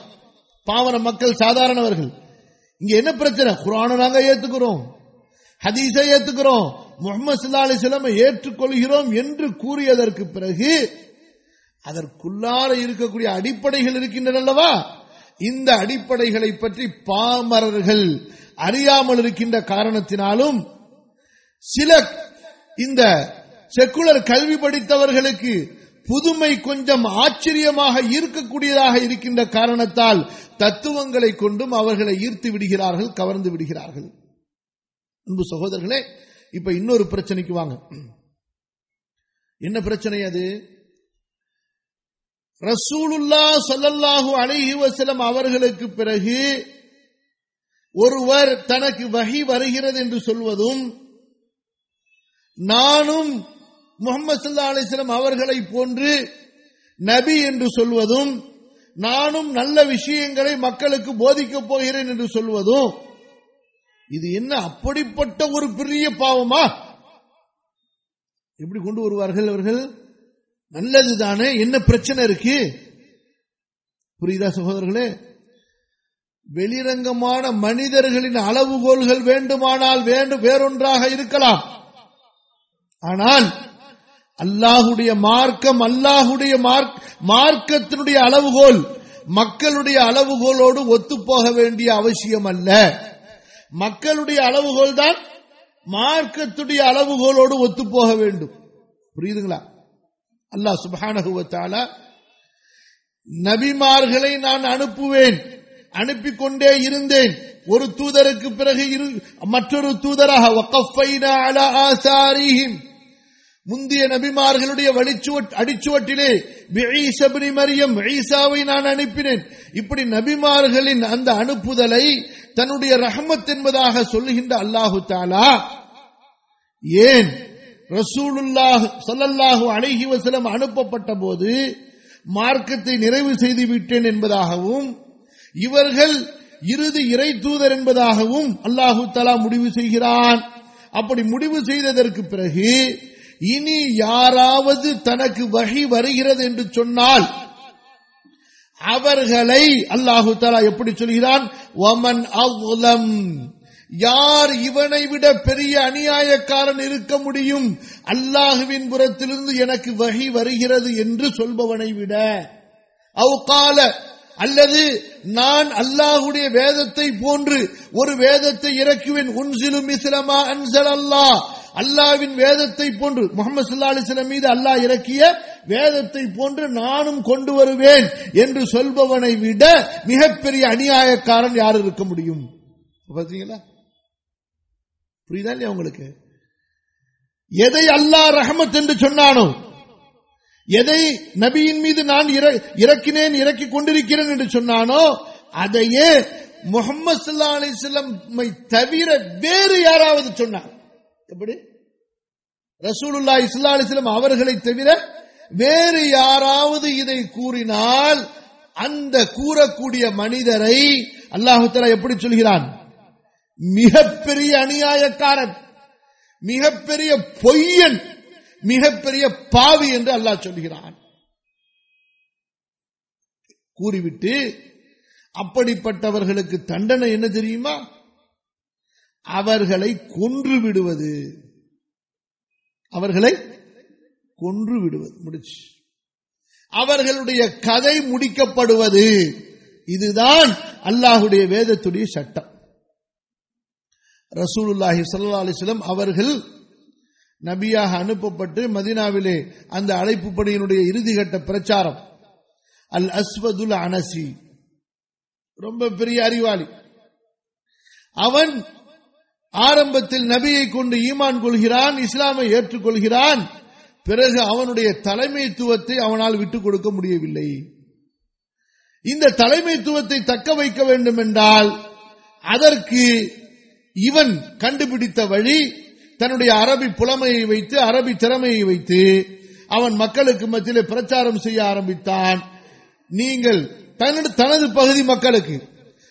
பாவன மக்கள் சாதாரணவர்கள். இங்க என்ன பிரச்சனை? குரானை நாங்க ஏத்துக்கிறோம். ஹதீஸை ஏத்துக்கிறோம். முகமது சல்லா அலிஸ்லாமை ஏற்றுக்கொள்கிறோம் என்று கூறியதற்கு பிறகு அதற்குள்ளார இருக்கக்கூடிய அடிப்படைகள் இருக்கின்றன அல்லவா? இந்த அடிப்படைகளை பற்றி பாமரர்கள் அறியாமல் இருக்கின்ற காரணத்தினாலும் சில இந்த செக்குலர் கல்வி படித்தவர்களுக்கு புதுமை கொஞ்சம் ஆச்சரியமாக ஈர்க்கக்கூடியதாக இருக்கின்ற காரணத்தால் தத்துவங்களை கொண்டும் அவர்களை ஈர்த்து விடுகிறார்கள் கவர்ந்து விடுகிறார்கள். அன்பு சகோதரர்களே இப்ப இன்னொரு பிரச்சனைக்கு வாங்க. என்ன பிரச்சனை அது? ரசூலுல்லா ஸல்லல்லாஹு அலைஹி அவர்களுக்கு பிறகு ஒருவர் தனக்கு வகி வருகிறது என்று சொல்வதும் நானும் முகமது சல்லா அலிஸ்லம் அவர்களை போன்று நபி என்று சொல்வதும் நானும் நல்ல விஷயங்களை மக்களுக்கு போதிக்கப் போகிறேன் என்று சொல்வதும் இது என்ன அப்படிப்பட்ட ஒரு பெரிய பாவமா? எப்படி கொண்டு வருவார்கள் அவர்கள்? நல்லதுதானே என்ன பிரச்சனை இருக்கு? புரியுதா சகோதரர்களே? வெளிரங்கமான மனிதர்களின் அளவுகோல்கள் வேண்டுமானால் வேண்டும் வேறொன்றாக இருக்கலாம். ஆனால் அல்லாஹுடைய மார்க்கம் அல்லாஹுடைய மார்க்- மார்க்கத்தினுடைய அளவுகோல் மக்களுடைய அளவுகோலோடு ஒத்துப்போக வேண்டிய அவசியம் அல்ல. மக்களுடைய அளவுகோல் தான் மார்க்கத்துடைய அளவுகோலோடு ஒத்துப்போக வேண்டும். புரியுதுங்களா? அல்லாஹ் சுபானகுவத்தால நபிமார்களை நான் அனுப்புவேன் அனுப்பிக் கொண்டே இருந்தேன். ஒரு தூதருக்கு பிறகு இரு- மற்றொரு தூதராக வகஃபைனா அலா முந்திய நபிமார்களுடைய வழிச்சுவட் அடிச்சுவட்டிலே மரியம் ஈசாவை நான் அனுப்பினேன். இப்படி நபிமார்களின் அந்த அனுப்புதலை தன்னுடைய ரஹமத் என்பதாக சொல்லுகின்ற அல்லாஹு தாலா ஏன் ரசூலுல்லாஹ் சொல்லல்லாஹு அழகி வசலம் அனுப்பப்பட்ட போது மார்க்கத்தை நிறைவு செய்து விட்டேன் என்பதாகவும் இவர்கள் இறுதி இறை தூதர் என்பதாகவும் அல்லாஹு தலா முடிவு செய்கிறான். அப்படி முடிவு செய்ததற்கு பிறகு இனி யாராவது தனக்கு வழி வருகிறது என்று சொன்னால் அவர்களை அல்லாஹு தாலா எப்படி சொல்கிறான்? ஒமன் அவ்லம். யார் இவனை விட பெரிய அநியாயக்காரன் இருக்க முடியும்? அல்லாஹுவின் புறத்திலிருந்து எனக்கு வகி வருகிறது என்று சொல்பவனை விட. அவுகால அல்லது நான் அல்லாஹுடைய வேதத்தை போன்று ஒரு வேதத்தை இறக்குவேன். உன்சிலும் இஸ்லமா அன்சல் அல்லாஹ் அல்லாவின் வேதத்தை போன்று முகமது சல்லா அலிஸ்லம் மீது அல்லாஹ் இறக்கிய வேதத்தை போன்று நானும் கொண்டு வருவேன் என்று சொல்பவனை விட மிகப்பெரிய அநியாயக்காரன் யார் இருக்க முடியும்? பார்த்தீங்களா புரியுதா இல்லையா உங்களுக்கு? எதை அல்லாஹ் ரஹமத் என்று சொன்னானோ எதை நபியின் மீது நான் இற- இறக்கினேன் இறக்கி கொண்டிருக்கிறேன் என்று சொன்னானோ அதையே முகமது சல்லா அலிஸ்லமை தவிர வேறு யாராவது சொன்னார். எப்படி? ரசூலுல்லா இஸ்லா அலிஸ்லம் அவர்களை தவிர வேறு யாராவது இதை கூறினால் அந்த கூறக்கூடிய மனிதரை அல்லாஹு எப்படி சொல்கிறான்? மிகப்பெரிய அநியாயக்காரன் மிகப்பெரிய பொய்யன் மிகப்பெரிய பாவி என்று அல்லாஹ் சொல்கிறான். கூறிவிட்டு அப்படிப்பட்டவர்களுக்கு தண்டனை என்ன தெரியுமா? அவர்களை கொன்று விடுவது. அவர்களை கொன்று விடுவது. முடிச்சு. அவர்களுடைய கதை முடிக்கப்படுவது. இதுதான் அல்லாஹுடைய வேதத்துடைய சட்டம். ரசூலுல்லாஹி சல்லா அலிஸ்லம் அவர்கள் நபியாக அனுப்பப்பட்டு மதினாவிலே அந்த அழைப்பு பணியினுடைய இறுதிகட்ட பிரச்சாரம். அல் அஸ்வதுல் அனசி. ரொம்ப பெரிய அறிவாளி. அவன் ஆரம்பத்தில் நபியை கொண்டு ஈமான் கொள்கிறான் இஸ்லாமை ஏற்றுக்கொள்கிறான். பிறகு அவனுடைய தலைமைத்துவத்தை அவனால் விட்டுக் கொடுக்க முடியவில்லை. இந்த தலைமைத்துவத்தை தக்க வைக்க வேண்டும் என்றால் அதற்கு இவன் கண்டுபிடித்த வழி தன்னுடைய அரபி புலமையை வைத்து அரபி திறமையை வைத்து அவன் மக்களுக்கு மத்தியில் பிரச்சாரம் செய்ய ஆரம்பித்தான். நீங்கள் தனது பகுதி மக்களுக்கு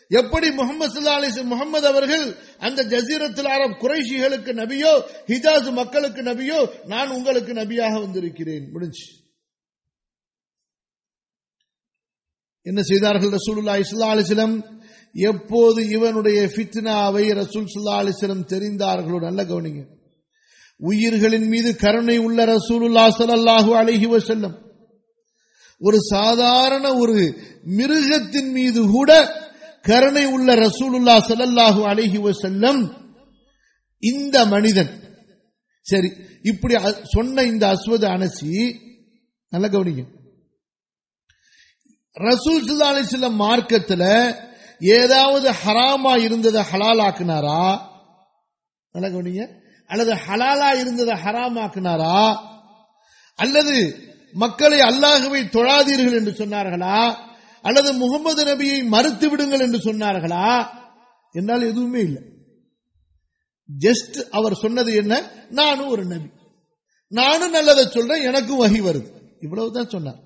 எப்படி முகமது முகமது அவர்கள் அந்த ஜசீரத்தில் அரப் குறைஷிகளுக்கு நபியோ ஹிஜாஸ் மக்களுக்கு நபியோ நான் உங்களுக்கு நபியாக வந்திருக்கிறேன். முடிஞ்சு. என்ன செய்தார்கள் ரசூலுல்லா இஸ்லா அலிஸ்லம் எப்போது இவனுடைய ஃபித்னாவை ரசூல் சுல்லா அலிஸ்லம் தெரிந்தார்களோ? நல்ல கவனிங்க. உயிர்களின் மீது கருணை உள்ள ரசூலுல்லா சல்லாஹூ அழகி வசல்லம் ஒரு சாதாரண ஒரு மிருகத்தின் மீது கூட கருணை உள்ள ரசூலுல்லா சல்லல்லாஹு அழகி வசல்லம் இந்த மனிதன். சரி இப்படி சொன்ன இந்த அஸ்வத அனசி நல்ல கவனிங்க. ரசூல் சுல்லா சில மார்க்கத்தில் ஏதாவது ஹராமா இருந்ததை ஹலாலாக்குனாரா? நல்ல கவனிங்க. அல்லது ஹலாலா இருந்ததை ஹராமாக்குனாரா? அல்லது மக்களை அல்லாஹுவை தொழாதீர்கள் என்று சொன்னார்களா? அல்லது முகமது நபியை மறுத்து விடுங்கள் என்று சொன்னார்களா? என்னால் எதுவுமே இல்லை. ஜஸ்ட் அவர் சொன்னது என்ன? நானும் ஒரு நபி. நானும் நல்லதை சொல்றேன் எனக்கும் வகி வருது. இவ்வளவுதான் சொன்னார்.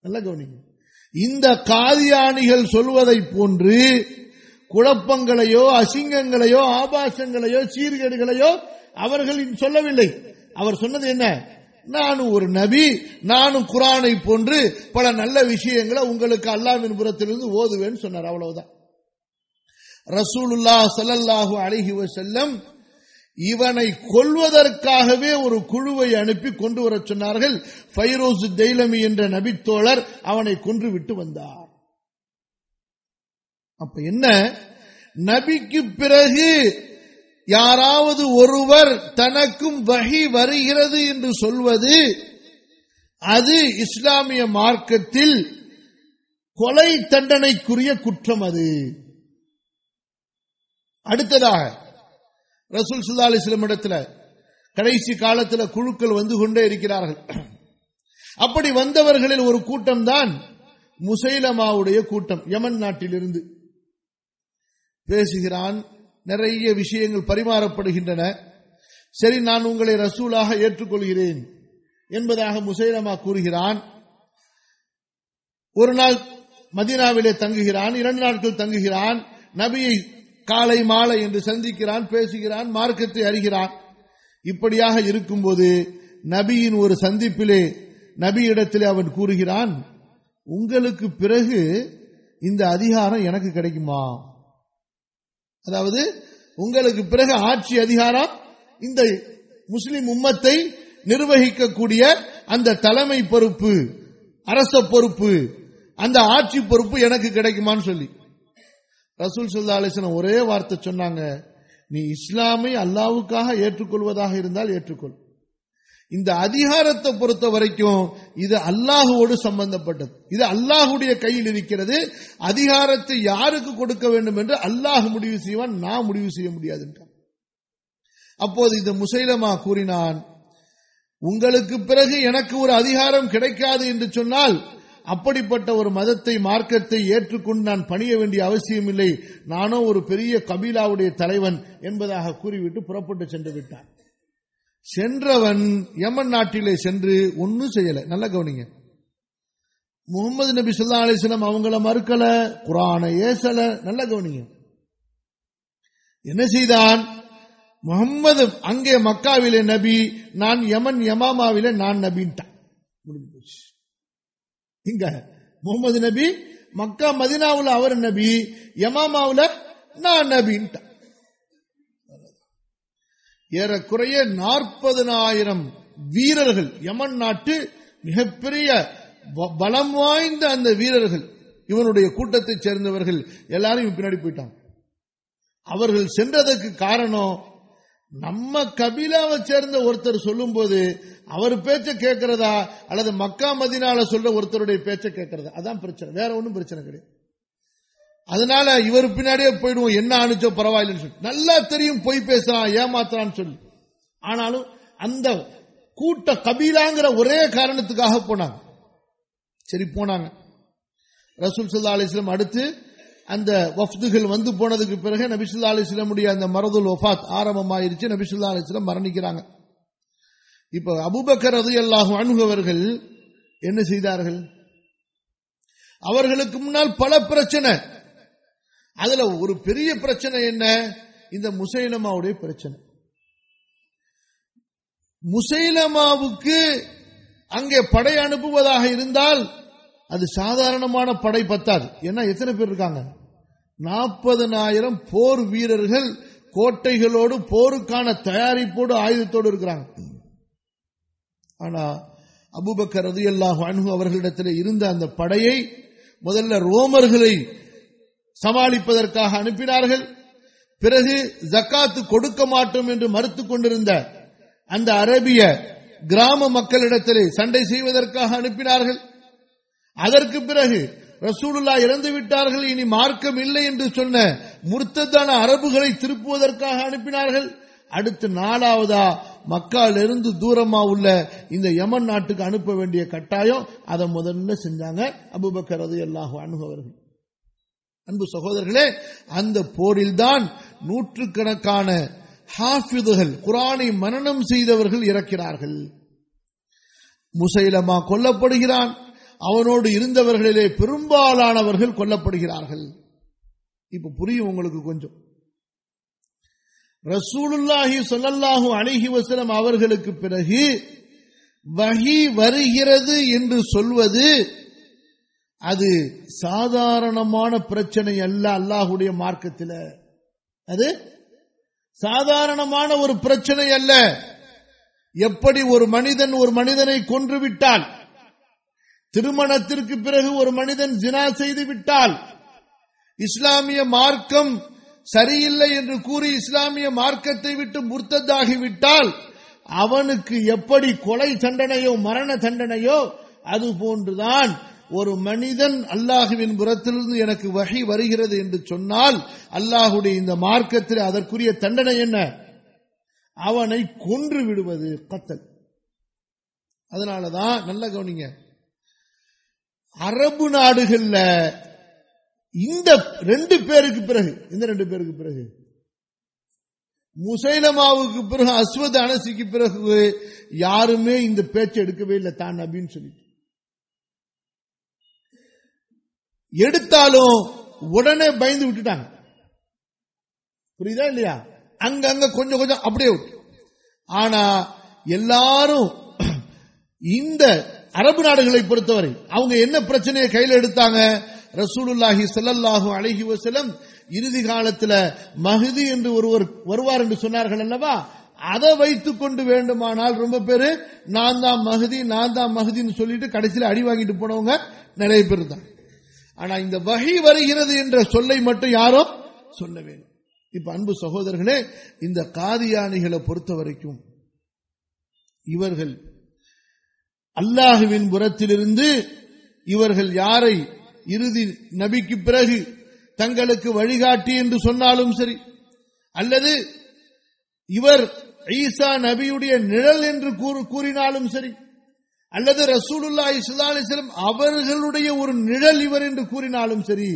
நல்ல கவனிங்க. இந்த காதியானிகள் சொல்வதை போன்று குழப்பங்களையோ அசிங்கங்களையோ ஆபாசங்களையோ சீர்கேடுகளையோ அவர்கள் சொல்லவில்லை. அவர் சொன்னது என்ன? நானும் ஒரு நபி நானும் குரானை போன்று பல நல்ல விஷயங்களை உங்களுக்கு அல்லாவின் புறத்திலிருந்து ஓதுவேன்னு சொன்னார். அவ்வளவுதான். ரசூலுல்லா சல்லல்லாஹு அழகி செல்லம் இவனை கொல்வதற்காகவே ஒரு குழுவை அனுப்பி கொண்டு வர சொன்னார்கள். ஃபைரோஸ் தெய்லமி என்ற நபித்தோழர் அவனை கொன்று விட்டு வந்தார். அப்ப என்ன? நபிக்கு பிறகு யாராவது ஒருவர் தனக்கும் வகி வருகிறது என்று சொல்வது அது இஸ்லாமிய மார்க்கத்தில் கொலை தண்டனைக்குரிய குற்றம் அது. அடுத்ததாக ரசூல் சுல்லா அலிஸ்லம் இடத்துல கடைசி காலத்தில் குழுக்கள் வந்து கொண்டே இருக்கிறார்கள். அப்படி வந்தவர்களில் ஒரு கூட்டம் தான் முசைலமாவுடைய கூட்டம் யமன் நாட்டிலிருந்து. பேசுகிறான் நிறைய விஷயங்கள் பரிமாறப்படுகின்றன. சரி நான் உங்களை ரசூலாக ஏற்றுக்கொள்கிறேன் என்பதாக முசைலமா கூறுகிறான். ஒரு நாள் மதினாவிலே தங்குகிறான் இரண்டு நாட்கள் தங்குகிறான் நபியை காலை மாலை என்று சந்திக்கிறான் பேசுகிறான் மார்க்கத்தை அறிகிறான். இப்படியாக இருக்கும்போது நபியின் ஒரு சந்திப்பிலே நபியிடத்திலே அவன் கூறுகிறான் உங்களுக்கு பிறகு இந்த அதிகாரம் எனக்கு கிடைக்குமா? அதாவது உங்களுக்கு பிறகு ஆட்சி அதிகாரம் இந்த முஸ்லிம் உம்மத்தை நிர்வகிக்கக்கூடிய அந்த தலைமை பொறுப்பு அரச பொறுப்பு அந்த ஆட்சி பொறுப்பு எனக்கு கிடைக்குமான்னு சொல்லி. ரசூல் சுல்லா அலிஸ்லாம் ஒரே வார்த்தை சொன்னாங்க நீ இஸ்லாமை அல்லாவுக்காக ஏற்றுக்கொள்வதாக இருந்தால் ஏற்றுக்கொள். இந்த அதிகாரத்தை பொறுத்த வரைக்கும் இது அல்லாஹுவோடு சம்பந்தப்பட்டது. இது அல்லாஹுடைய கையில் இருக்கிறது. அதிகாரத்தை யாருக்கு கொடுக்க வேண்டும் என்று அல்லாஹ் முடிவு செய்வான் நான் முடிவு செய்ய முடியாதுன்றான் அப்போது இந்த முசைலமா கூறினான் உங்களுக்கு பிறகு எனக்கு ஒரு அதிகாரம் கிடைக்காது என்று சொன்னால் அப்படிப்பட்ட ஒரு மதத்தை மார்க்கத்தை ஏற்றுக்கொண்டு நான் பணிய வேண்டிய அவசியம் இல்லை நானோ ஒரு பெரிய கபீலாவுடைய தலைவன் என்பதாக கூறிவிட்டு புறப்பட்டு சென்று விட்டான். சென்றவன் யமன் நாட்டிலே சென்று ஒன்னும் செய்யல. நல்ல கவனிங்க. முகமது நபி சொல்லா அலிஸ்லாம் அவங்கள மறுக்கல குரான ஏசல. நல்ல கவனிங்க. என்ன செய்தான்? முகம்மது அங்கே மக்காவிலே நபி நான் யமன் யமாமாவிலே நான் நபின்ட்டான். முடிஞ்சு போச்சு. இங்க முகமது நபி மக்கா மதினாவுல அவர் நபி யமாமாவுல நான் நபின்ட்டான். ஏறக்குறைய நாற்பதனாயிரம் வீரர்கள் யமன் நாட்டு மிகப்பெரிய பலம் வாய்ந்த அந்த வீரர்கள். இவனுடைய கூட்டத்தைச் சேர்ந்தவர்கள் எல்லாரும் பின்னாடி போயிட்டாங்க அவர்கள் சென்றதற்கு காரணம் நம்ம கபிலாவை சேர்ந்த ஒருத்தர் சொல்லும்போது அவர் பேச்ச கேட்கிறதா அல்லது மக்கா மதினால சொல்ற ஒருத்தருடைய பேச்ச கேட்கறதா? அதான் பிரச்சனை. வேற ஒன்றும் பிரச்சனை கிடையாது. அதனால இவர் பின்னாடியே போயிடுவோம். என்ன அனுச்சோ பரவாயில்லைன்னு சொல்லி. நல்லா தெரியும் பொய் பேசுறான் ஏமாத்துறான்னு சொல்லி. ஆனாலும் அந்த கூட்ட கபீலாங்கிற ஒரே காரணத்துக்காக போனாங்க. சரி போனாங்க. ரசூல் சுல்லா அலிஸ்லாம் அடுத்து அந்த வஃப்துகள் வந்து போனதுக்கு பிறகு நபிசுல்லா அலிஸ்லமுடைய அந்த மரதுல் ஒஃபாத் ஆரம்பமாயிருச்சு. நபிசுல்லா அலிஸ்லாம் மரணிக்கிறாங்க. இப்ப அபுபக்கர் அது அல்லாஹ் அணுகவர்கள் என்ன செய்தார்கள்? அவர்களுக்கு முன்னால் பல பிரச்சனை. அதுல ஒரு பெரிய பிரச்சனை என்ன? இந்த முசைலமாவுடைய பிரச்சனை. முசைலமாவுக்கு அங்கே படை அனுப்புவதாக இருந்தால் அது சாதாரணமான படை பத்தாது. ஏன்னா எத்தனை பேர் இருக்காங்க? நாற்பதனாயிரம் போர் வீரர்கள் கோட்டைகளோடு போருக்கான தயாரிப்போடு ஆயுதத்தோடு இருக்கிறாங்க. ஆனா அபுபக்கர் ரதி அல்லாஹ் அவர்களிடத்தில் இருந்த அந்த படையை முதல்ல ரோமர்களை சமாளிப்பதற்காக அனுப்பினார்கள். பிறகு ஜக்காத்து கொடுக்க மாட்டோம் என்று மறுத்துக் கொண்டிருந்த அந்த அரபிய கிராம மக்களிடத்திலே சண்டை செய்வதற்காக அனுப்பினார்கள். அதற்கு பிறகு ரசூலுல்லா இறந்து விட்டார்கள். இனி மார்க்கம் இல்லை என்று சொன்ன முர்த்ததான அரபுகளை திருப்புவதற்காக அனுப்பினார்கள். அடுத்து நாலாவதா மக்காலிருந்து தூரமா உள்ள இந்த யமன் நாட்டுக்கு அனுப்ப வேண்டிய கட்டாயம் அதை முதல்ல செஞ்சாங்க அபுபக்கர் அது எல்லாகும் அணுகவர்கள் அன்பு சகோதரர்களே அந்த போரில்தான் நூற்றுக்கணக்கான ஹாஃபிதுகள் குரானை மனனம் செய்தவர்கள் இறக்கிறார்கள். முசைலமா கொல்லப்படுகிறான் அவனோடு இருந்தவர்களிலே பெரும்பாலானவர்கள் கொல்லப்படுகிறார்கள். இப்ப புரியும் உங்களுக்கு கொஞ்சம். ரசூலுல்லாஹி சொல்லல்லாஹு அழகி வசலம் அவர்களுக்கு பிறகு வகி வருகிறது என்று சொல்வது அது சாதாரணமான பிரச்சனை அல்ல அல்லாஹுடைய மார்க்கத்தில். அது சாதாரணமான ஒரு பிரச்சனை அல்ல. எப்படி ஒரு மனிதன் ஒரு மனிதனை கொன்று விட்டால் திருமணத்திற்கு பிறகு ஒரு மனிதன் ஜினா செய்து விட்டால் இஸ்லாமிய மார்க்கம் சரியில்லை என்று கூறி இஸ்லாமிய மார்க்கத்தை விட்டு முர்த்ததாகிவிட்டால் அவனுக்கு எப்படி கொலை தண்டனையோ மரண தண்டனையோ அது போன்றுதான் ஒரு மனிதன் அல்லாஹுவின் புறத்திலிருந்து எனக்கு வகை வருகிறது என்று சொன்னால் அல்லாஹுடைய இந்த மார்க்கத்தில் அதற்குரிய தண்டனை என்ன? அவனை கொன்று விடுவது கத்தல். அதனாலதான் நல்ல கவனிங்க. அரபு நாடுகள்ல இந்த ரெண்டு பேருக்கு பிறகு இந்த ரெண்டு பேருக்கு பிறகு முசைலமாவுக்கு பிறகு அஸ்வத் அனசிக்கு பிறகு யாருமே இந்த பேச்சை எடுக்கவே இல்லை தான் அப்படின்னு சொல்லிட்டு. எடுத்தாலும் உடனே பயந்து விட்டுட்டாங்க. புரியுதா இல்லையா? அங்கங்க கொஞ்சம் கொஞ்சம் அப்படியே விட்டு. ஆனா எல்லாரும் இந்த அரபு நாடுகளை பொறுத்தவரை அவங்க என்ன பிரச்சனையை கையில் எடுத்தாங்க? ரசூலுல்லாஹி செல்லல்லாஹு அழகி செல்லம் இறுதி காலத்துல மகிதி என்று ஒருவர் வருவார் என்று சொன்னார்கள் அல்லவா? அதை வைத்துக் கொண்டு வேண்டுமானால் ரொம்ப பேரு நான் தான் மகுதி நான் தான் மகுதின்னு சொல்லிட்டு கடைசியில் அடி வாங்கிட்டு போனவங்க நிறைய பேர் தான். ஆனா இந்த வகை வருகிறது என்ற சொல்லை மட்டும் யாரோ சொல்ல வேண்டும். இப்ப அன்பு சகோதரர்களே இந்த காதியானிகளை பொறுத்த வரைக்கும் இவர்கள் அல்லாஹுவின் புறத்திலிருந்து இவர்கள் யாரை இறுதி நபிக்கு பிறகு தங்களுக்கு வழிகாட்டி என்று சொன்னாலும் சரி அல்லது இவர் ஈசா நபியுடைய நிழல் என்று கூறினாலும் சரி அல்லது ரசூலுல்லா இஸ்லா அவர்களுடைய ஒரு நிழல் இவர் என்று கூறினாலும் சரி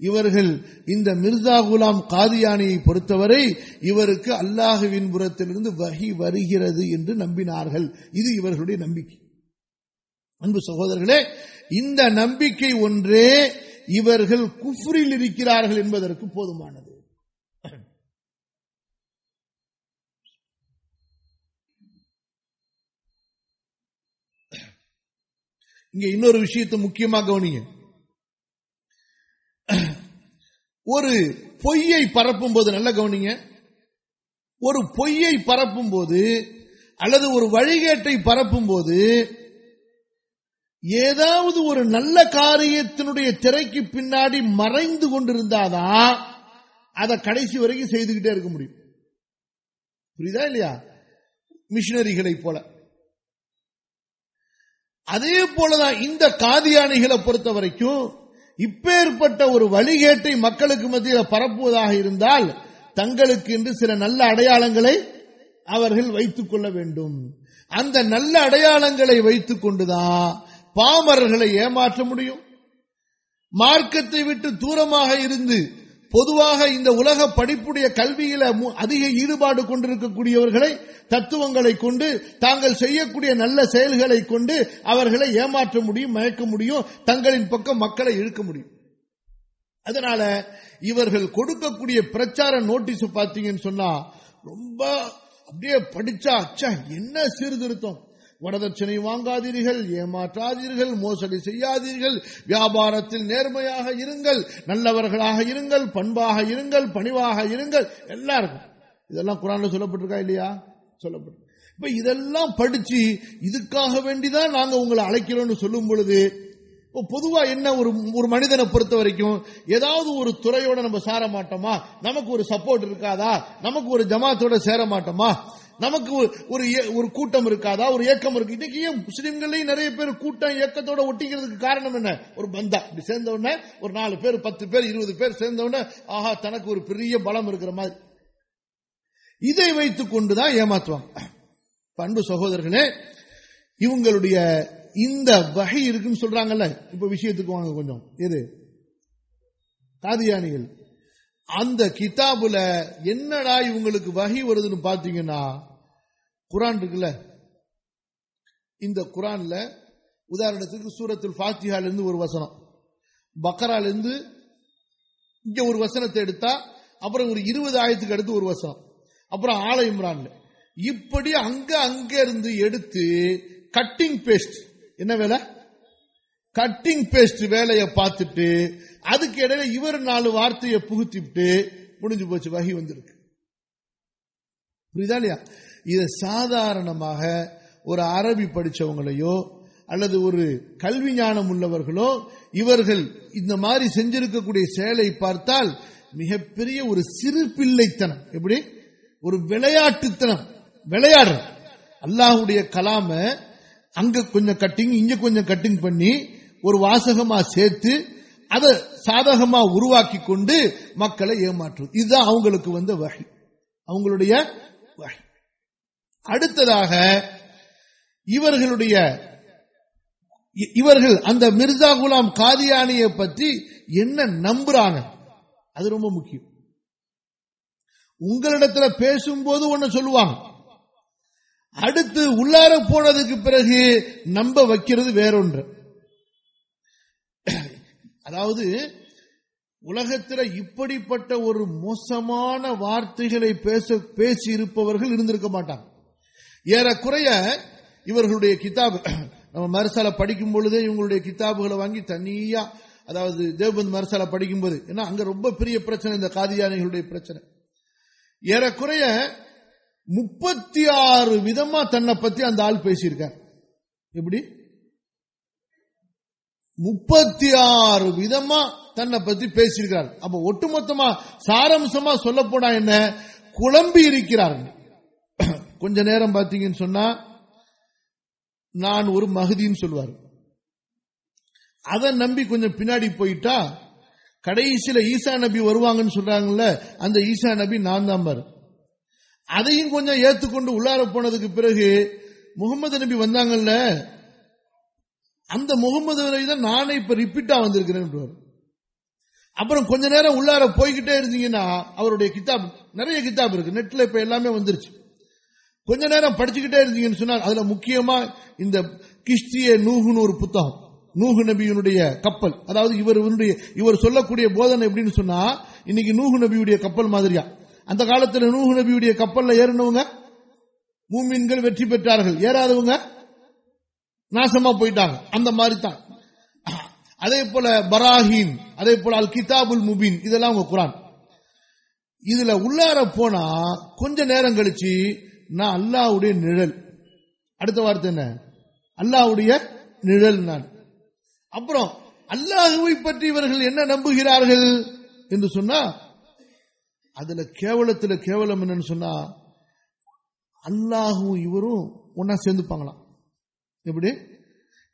இவர்கள் இந்த மிர்சா குலாம் காதியானியை பொறுத்தவரை இவருக்கு அல்லாஹுவின் புறத்திலிருந்து வகி வருகிறது என்று நம்பினார்கள். இது இவர்களுடைய நம்பிக்கை. அன்பு சகோதரர்களே இந்த நம்பிக்கை ஒன்றே இவர்கள் குஃப்ரில் இருக்கிறார்கள் என்பதற்கு போதுமானது. இங்க இன்னொரு விஷயத்தை முக்கியமாக கவனிங்க. ஒரு பொய்யை பரப்பும் போது நல்ல கவனிங்க. ஒரு பொய்யை பரப்பும் போது அல்லது ஒரு வழிகேட்டை பரப்பும் போது ஏதாவது ஒரு நல்ல காரியத்தினுடைய திரைக்கு பின்னாடி மறைந்து கொண்டிருந்தாதான் அதை கடைசி வரைக்கும் செய்துகிட்டே இருக்க முடியும். புரியுதா இல்லையா? மிஷினரிகளை போல. அதே போலதான் இந்த காதியானிகளை பொறுத்த வரைக்கும் இப்பேற்பட்ட ஒரு வழிகேட்டை மக்களுக்கு மத்தியில் பரப்புவதாக இருந்தால் தங்களுக்கு என்று சில நல்ல அடையாளங்களை அவர்கள் வைத்துக் கொள்ள வேண்டும். அந்த நல்ல அடையாளங்களை வைத்துக் கொண்டுதான் பாமரர்களை ஏமாற்ற முடியும்? மார்க்கத்தை விட்டு தூரமாக இருந்து பொதுவாக இந்த உலக படிப்புடைய கல்வியில அதிக ஈடுபாடு கொண்டிருக்கக்கூடியவர்களை தத்துவங்களை கொண்டு தாங்கள் செய்யக்கூடிய நல்ல செயல்களை கொண்டு அவர்களை ஏமாற்ற முடியும் மயக்க முடியும் தங்களின் பக்கம் மக்களை இழுக்க முடியும். அதனால இவர்கள் கொடுக்கக்கூடிய பிரச்சார நோட்டீஸ் பார்த்தீங்கன்னு சொன்னா ரொம்ப அப்படியே படிச்சா அச்சா என்ன சீர்திருத்தம்? வரதட்சணை வாங்காதீர்கள் ஏமாற்றாதீர்கள் மோசடி செய்யாதீர்கள் வியாபாரத்தில் நேர்மையாக இருங்கள் நல்லவர்களாக இருங்கள் பண்பாக இருங்கள் பணிவாக இருங்கள் எல்லாருக்கும். இதெல்லாம் குரான்ல சொல்லப்பட்டிருக்கா இல்லையா? சொல்லப்பட்டு இப்ப இதெல்லாம் படிச்சு இதுக்காக வேண்டிதான் நாங்க உங்களை அழைக்கிறோம்னு சொல்லும் பொழுது பொதுவா என்ன ஒரு ஒரு மனிதனை பொறுத்த வரைக்கும் ஏதாவது ஒரு துறையோட நம்ம சேர மாட்டோமா? நமக்கு ஒரு சப்போர்ட் இருக்காதா? நமக்கு ஒரு ஜமாத்தோட சேர மாட்டோமா? நமக்கு ஒரு ஒரு கூட்டம் இருக்காதா? ஒரு இயக்கம் இருக்கு. இன்னைக்கு ஏன் முஸ்லிம்கள்லயும் நிறைய பேர் கூட்டம் இயக்கத்தோட ஒட்டிக்கிறதுக்கு காரணம் என்ன? ஒரு பந்தா. இப்படி சேர்ந்த உடனே ஒரு நாலு பேர் பத்து பேர் இருபது பேர் சேர்ந்த உடனே ஆஹா தனக்கு ஒரு பெரிய பலம் இருக்கிற மாதிரி. இதை வைத்துக் கொண்டுதான் ஏமாத்துவாங்க. பண்பு சகோதரர்களே இவங்களுடைய இந்த வகை இருக்குன்னு சொல்றாங்கல்ல? இப்ப விஷயத்துக்கு வாங்க கொஞ்சம். எது? காதியானிகள். அந்த கிதாபுல என்னடா இவங்களுக்கு வகை வருதுன்னு பாத்தீங்கன்னா குரான் இருக்குல்ல? இந்த குரான்ல உதாரணத்துக்கு சூரத்தில் ஃபாத்தியால இருந்து ஒரு வசனம். பக்கரால இருந்து இங்க ஒரு வசனத்தை எடுத்தா அப்புறம் ஒரு இருபது ஆயிரத்துக்கு அடுத்து ஒரு வசனம். அப்புறம் ஆல இம்ரான்ல. இப்படி அங்க அங்க இருந்து எடுத்து கட்டிங் பேஸ்ட் என்ன வேலை? கட்டிங் பேஸ்ட் வேலையை பார்த்துட்டு அதுக்கு இடையில இவர் நாலு வார்த்தையை புகுத்திட்டு முடிஞ்சு போச்சு வகி வந்திருக்கு. புரியுதா இல்லையா? இதை சாதாரணமாக ஒரு அரபி படிச்சவங்களையோ அல்லது ஒரு கல்வி ஞானம் உள்ளவர்களோ இவர்கள் இந்த மாதிரி செஞ்சிருக்கக்கூடிய செயலை பார்த்தால் மிகப்பெரிய ஒரு சிறு பிள்ளைத்தனம். எப்படி? ஒரு விளையாட்டுத்தனம். விளையாடுற அல்லாஹுடைய கலாம அங்க கொஞ்சம் கட்டிங் இங்க கொஞ்சம் கட்டிங் பண்ணி ஒரு வாசகமா சேர்த்து அதை சாதகமா உருவாக்கி கொண்டு மக்களை ஏமாற்றுவது இதுதான் அவங்களுக்கு வந்த வகை. அவங்களுடைய அடுத்ததாக இவர்களுடைய இவர்கள் அந்த மிர்சா குலாம் காதியானியை பற்றி என்ன நம்புறாங்க? அது ரொம்ப முக்கியம். உங்களிடத்துல பேசும்போது ஒன்னு சொல்லுவாங்க. அடுத்து உள்ளார போனதுக்கு பிறகு நம்ப வைக்கிறது வேறொன்று. அதாவது உலகத்தில் இப்படிப்பட்ட ஒரு மோசமான வார்த்தைகளை பேச பேசி இருப்பவர்கள் இருந்திருக்க மாட்டாங்க. ஏறக்குறைய இவர்களுடைய கிதாப் நம்ம மரசால படிக்கும் பொழுதே இவங்களுடைய கிதாபுகளை வாங்கி தனியா அதாவது தேவ்பந்த் மரசால படிக்கும் போது ஏன்னா அங்க ரொம்ப பெரிய பிரச்சனை இந்த காதியானிகளுடைய பிரச்சனை. ஏறக்குறைய முப்பத்தி ஆறு விதமா தன்னை பத்தி அந்த ஆள் பேசியிருக்கார். எப்படி? முப்பத்தி ஆறு விதமா தன்னை பத்தி பேசியிருக்கிறார். அப்ப ஒட்டுமொத்தமா சாரம்சமா சொல்ல போனா என்ன? குழம்பி இருக்கிறார்கள் கொஞ்ச நேரம் பார்த்தீங்கன்னு சொன்னா நான் ஒரு மகுதின்னு சொல்லுவார் அதை நம்பி கொஞ்சம் பின்னாடி போயிட்டா கடைசியில ஈசா நபி வருவாங்கன்னு சொல்றாங்கல்ல அந்த ஈசா நபி நான் தான் பாரு. அதையும் கொஞ்சம் ஏத்துக்கொண்டு உள்ளார போனதுக்கு பிறகு முகமது நபி வந்தாங்கல்ல அந்த முகமது நபி தான் நானே இப்ப ரிப்பீட்டா வந்திருக்கிறேன் அப்புறம் கொஞ்ச நேரம் உள்ளார போய்கிட்டே இருந்தீங்கன்னா அவருடைய கிதாப் நிறைய கிதாப் இருக்கு. நெட்ல இப்ப எல்லாமே வந்துருச்சு. கொஞ்ச நேரம் படிச்சுக்கிட்டே இருந்தீங்கன்னு சொன்னால் அதுல முக்கியமா இந்த கிஷ்டிய நூகுன்னு ஒரு புத்தகம் நூகு நபியினுடைய கப்பல். அதாவது இவர் இவர் சொல்லக்கூடிய போதனை எப்படின்னு சொன்னா இன்னைக்கு நூகு நபியுடைய கப்பல் மாதிரியா. அந்த காலத்துல நூகு நபியுடைய கப்பல்ல ஏறினவங்க மூமீன்கள் வெற்றி பெற்றார்கள். ஏறாதவங்க நாசமா போயிட்டாங்க. அந்த மாதிரி தான் அதே போல பராஹின் அதே போல அல் கிதாபுல் முபின் இதெல்லாம் உங்க குரான். இதுல உள்ளார போனா கொஞ்ச நேரம் கழிச்சு நான் அல்லாவுடைய நிழல். அடுத்த வார்த்தை என்ன? அல்லாவுடைய நிழல் நான். அப்புறம் அல்லாஹுவை பற்றி இவர்கள் என்ன நம்புகிறார்கள் என்று சொன்னா அதுல கேவலத்துல கேவலம் என்னன்னு சொன்னா அல்லாஹும் இவரும் ஒன்னா சேர்ந்துப்பாங்களாம். எப்படி?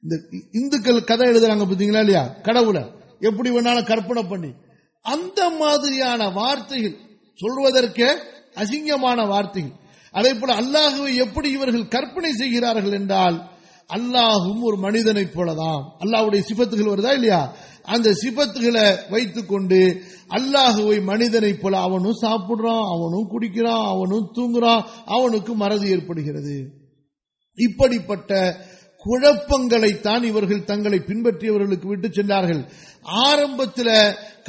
இந்த இந்துக்கள் கதை எழுதுறாங்க பார்த்தீங்களா இல்லையா? கடவுளை. எப்படி வேணாலும் கற்பனை பண்ணி. அந்த மாதிரியான வார்த்தைகள் சொல்வதற்கே அசிங்கமான வார்த்தைகள். அதே போல அல்லாஹுவை எப்படி இவர்கள் கற்பனை செய்கிறார்கள் என்றால் அல்லாஹும் ஒரு மனிதனைப் போலதான். அல்லாஹுடைய சிபத்துகள் வருதா இல்லையா? அந்த சிபத்துகளை வைத்துக்கொண்டு அல்லாஹுவை மனிதனைப் போல அவனும் சாப்பிடுறான் அவனும் குடிக்கிறான் அவனும் தூங்குறான் அவனுக்கு மறதி ஏற்படுகிறது. இப்படிப்பட்ட குழப்பங்களைத்தான் இவர்கள் தங்களை பின்பற்றியவர்களுக்கு விட்டு சென்றார்கள். ஆரம்பத்தில்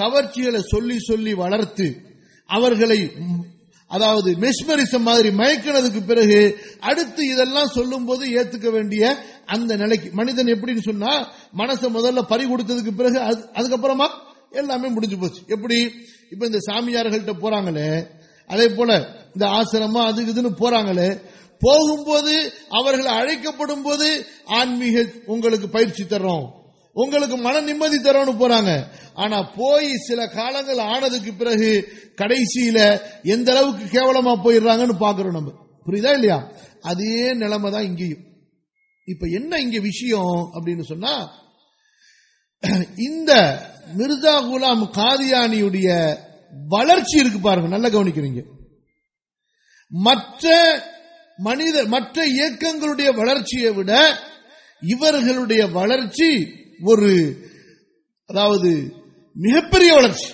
கவர்ச்சிகளை சொல்லி சொல்லி வளர்த்து அவர்களை அதாவது மெஸ்மரிசம் மாதிரி மயக்கினதுக்கு பிறகு அடுத்து இதெல்லாம் சொல்லும் போது ஏத்துக்க வேண்டிய அந்த நிலைக்கு. மனிதன் எப்படின்னு சொன்னா மனசை முதல்ல பறி கொடுத்ததுக்கு பிறகு அது- அதுக்கப்புறமா எல்லாமே முடிஞ்சு போச்சு. எப்படி? இப்ப இந்த சாமியார்கள்ட்ட போறாங்களே அதே போல இந்த ஆசிரமம் அது இதுன்னு போறாங்களே போகும்போது அவர்கள் அழைக்கப்படும் போது ஆன்மீக உங்களுக்கு பயிற்சி தர்றோம். உங்களுக்கு மன நிம்மதி தரணும்னு போறாங்க. ஆனா போய் சில காலங்கள் ஆனதுக்கு பிறகு கடைசியில எந்த அளவுக்கு கேவலமா போயிடுறாங்கன்னு பாக்குறோம் நம்ம. புரியுதா இல்லையா? அதே நிலைமை தான் இங்கேயும். இப்ப என்ன இங்க விஷயம் அப்படின்னு சொன்னா இந்த மிர்சா குலாம் காதியானியுடைய வளர்ச்சி இருக்கு பாருங்க நல்லா கவனிக்கிறீங்க. மற்ற மனித மற்ற இயக்கங்களுடைய வளர்ச்சியை விட இவர்களுடைய வளர்ச்சி ஒரு அதாவது மிகப்பெரிய வளர்ச்சி.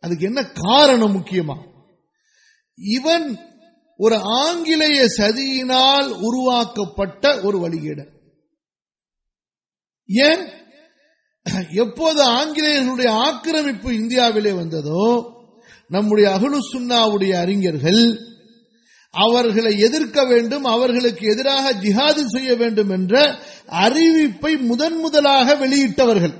அதுக்கு என்ன காரணம் முக்கியமா? இவன் ஒரு ஆங்கிலேய சதியினால் உருவாக்கப்பட்ட ஒரு வழிகேடன் ஏன்? எப்போது ஆங்கிலேயர்களுடைய ஆக்கிரமிப்பு இந்தியாவிலே வந்ததோ நம்முடைய அகலு சுன்னாவுடைய அறிஞர்கள் அவர்களை எதிர்க்க வேண்டும் அவர்களுக்கு எதிராக ஜிஹாது செய்ய வேண்டும் என்ற அறிவிப்பை முதன் முதலாக வெளியிட்டவர்கள்.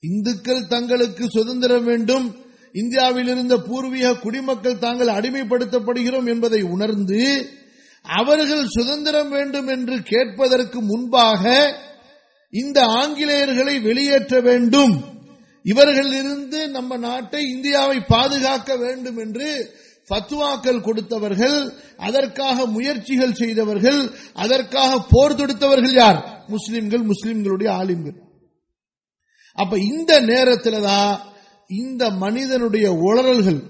இந்துக்கள் தங்களுக்கு சுதந்திரம் வேண்டும். இந்தியாவில் இருந்த பூர்வீக குடிமக்கள் தாங்கள் அடிமைப்படுத்தப்படுகிறோம் என்பதை உணர்ந்து அவர்கள் சுதந்திரம் வேண்டும் என்று கேட்பதற்கு முன்பாக இந்த ஆங்கிலேயர்களை வெளியேற்ற வேண்டும். இவர்களிலிருந்து நம்ம நாட்டை இந்தியாவை பாதுகாக்க வேண்டும் என்று ஃபத்வாக்கள் கொடுத்தவர்கள் அதற்காக முயற்சிகள் செய்தவர்கள் அதற்காக போர் தொடுத்தவர்கள் யார்? முஸ்லிம்கள் முஸ்லிம்களுடைய ஆலிம்கள். அப்ப இந்த நேரத்தில் தான் இந்த மனிதனுடைய உளறல்கள்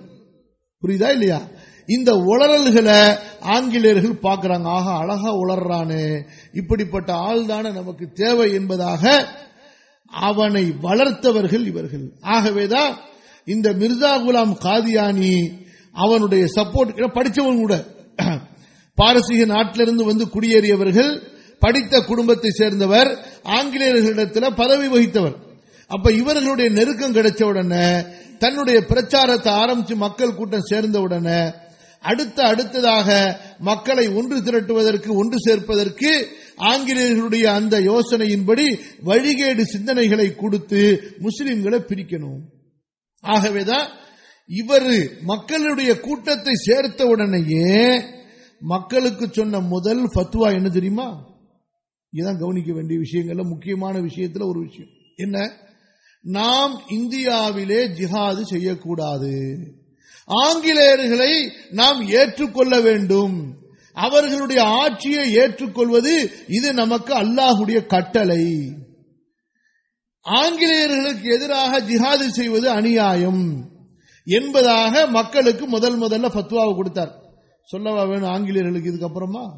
புரியுதா இல்லையா? இந்த உளறல்களை ஆங்கிலேயர்கள் பார்க்கிறாங்க. ஆக அழகா உளர்றானே. இப்படிப்பட்ட ஆள் தானே நமக்கு தேவை என்பதாக அவனை வளர்த்தவர்கள் இவர்கள். ஆகவேதான் இந்த மிர்சா குலாம் காதியானி அவனுடைய சப்போர்ட் படித்தவன் கூட. பாரசீக நாட்டிலிருந்து வந்து குடியேறியவர்கள் படித்த குடும்பத்தை சேர்ந்தவர் ஆங்கிலேயர்களிடத்தில் பதவி வகித்தவர். அப்ப இவர்களுடைய நெருக்கம் கிடைச்ச உடனே தன்னுடைய பிரச்சாரத்தை ஆரம்பிச்சு மக்கள் கூட்டம் சேர்ந்த உடனே அடுத்த அடுத்ததாக மக்களை ஒன்று திரட்டுவதற்கு ஒன்று சேர்ப்பதற்கு ஆங்கிலேயர்களுடைய அந்த யோசனையின்படி வழிகேடு சிந்தனைகளை கொடுத்து முஸ்லிம்களை பிரிக்கணும். ஆகவேதான் இவர் மக்களுடைய கூட்டத்தை சேர்த்த உடனேயே மக்களுக்கு சொன்ன முதல் ஃபத்வா என்ன தெரியுமா? இதுதான் கவனிக்க வேண்டிய விஷயங்கள்ல முக்கியமான விஷயத்துல ஒரு விஷயம். என்ன? நாம் இந்தியாவிலே ஜிஹாது செய்யக்கூடாது. ஆங்கிலேயர்களை நாம் ஏற்றுக்கொள்ள வேண்டும். அவர்களுடைய ஆட்சியை ஏற்றுக்கொள்வது இது நமக்கு அல்லாஹுடைய கட்டளை. ஆங்கிலேயர்களுக்கு எதிராக ஜிஹாது செய்வது அநியாயம். என்பதாக மக்களுக்கு முதல் முதல்ல ஃபத்வாவை கொடுத்தார். சொல்லவா வேணும் ஆங்கிலேயர்களுக்கு இதுக்கப்புறமா?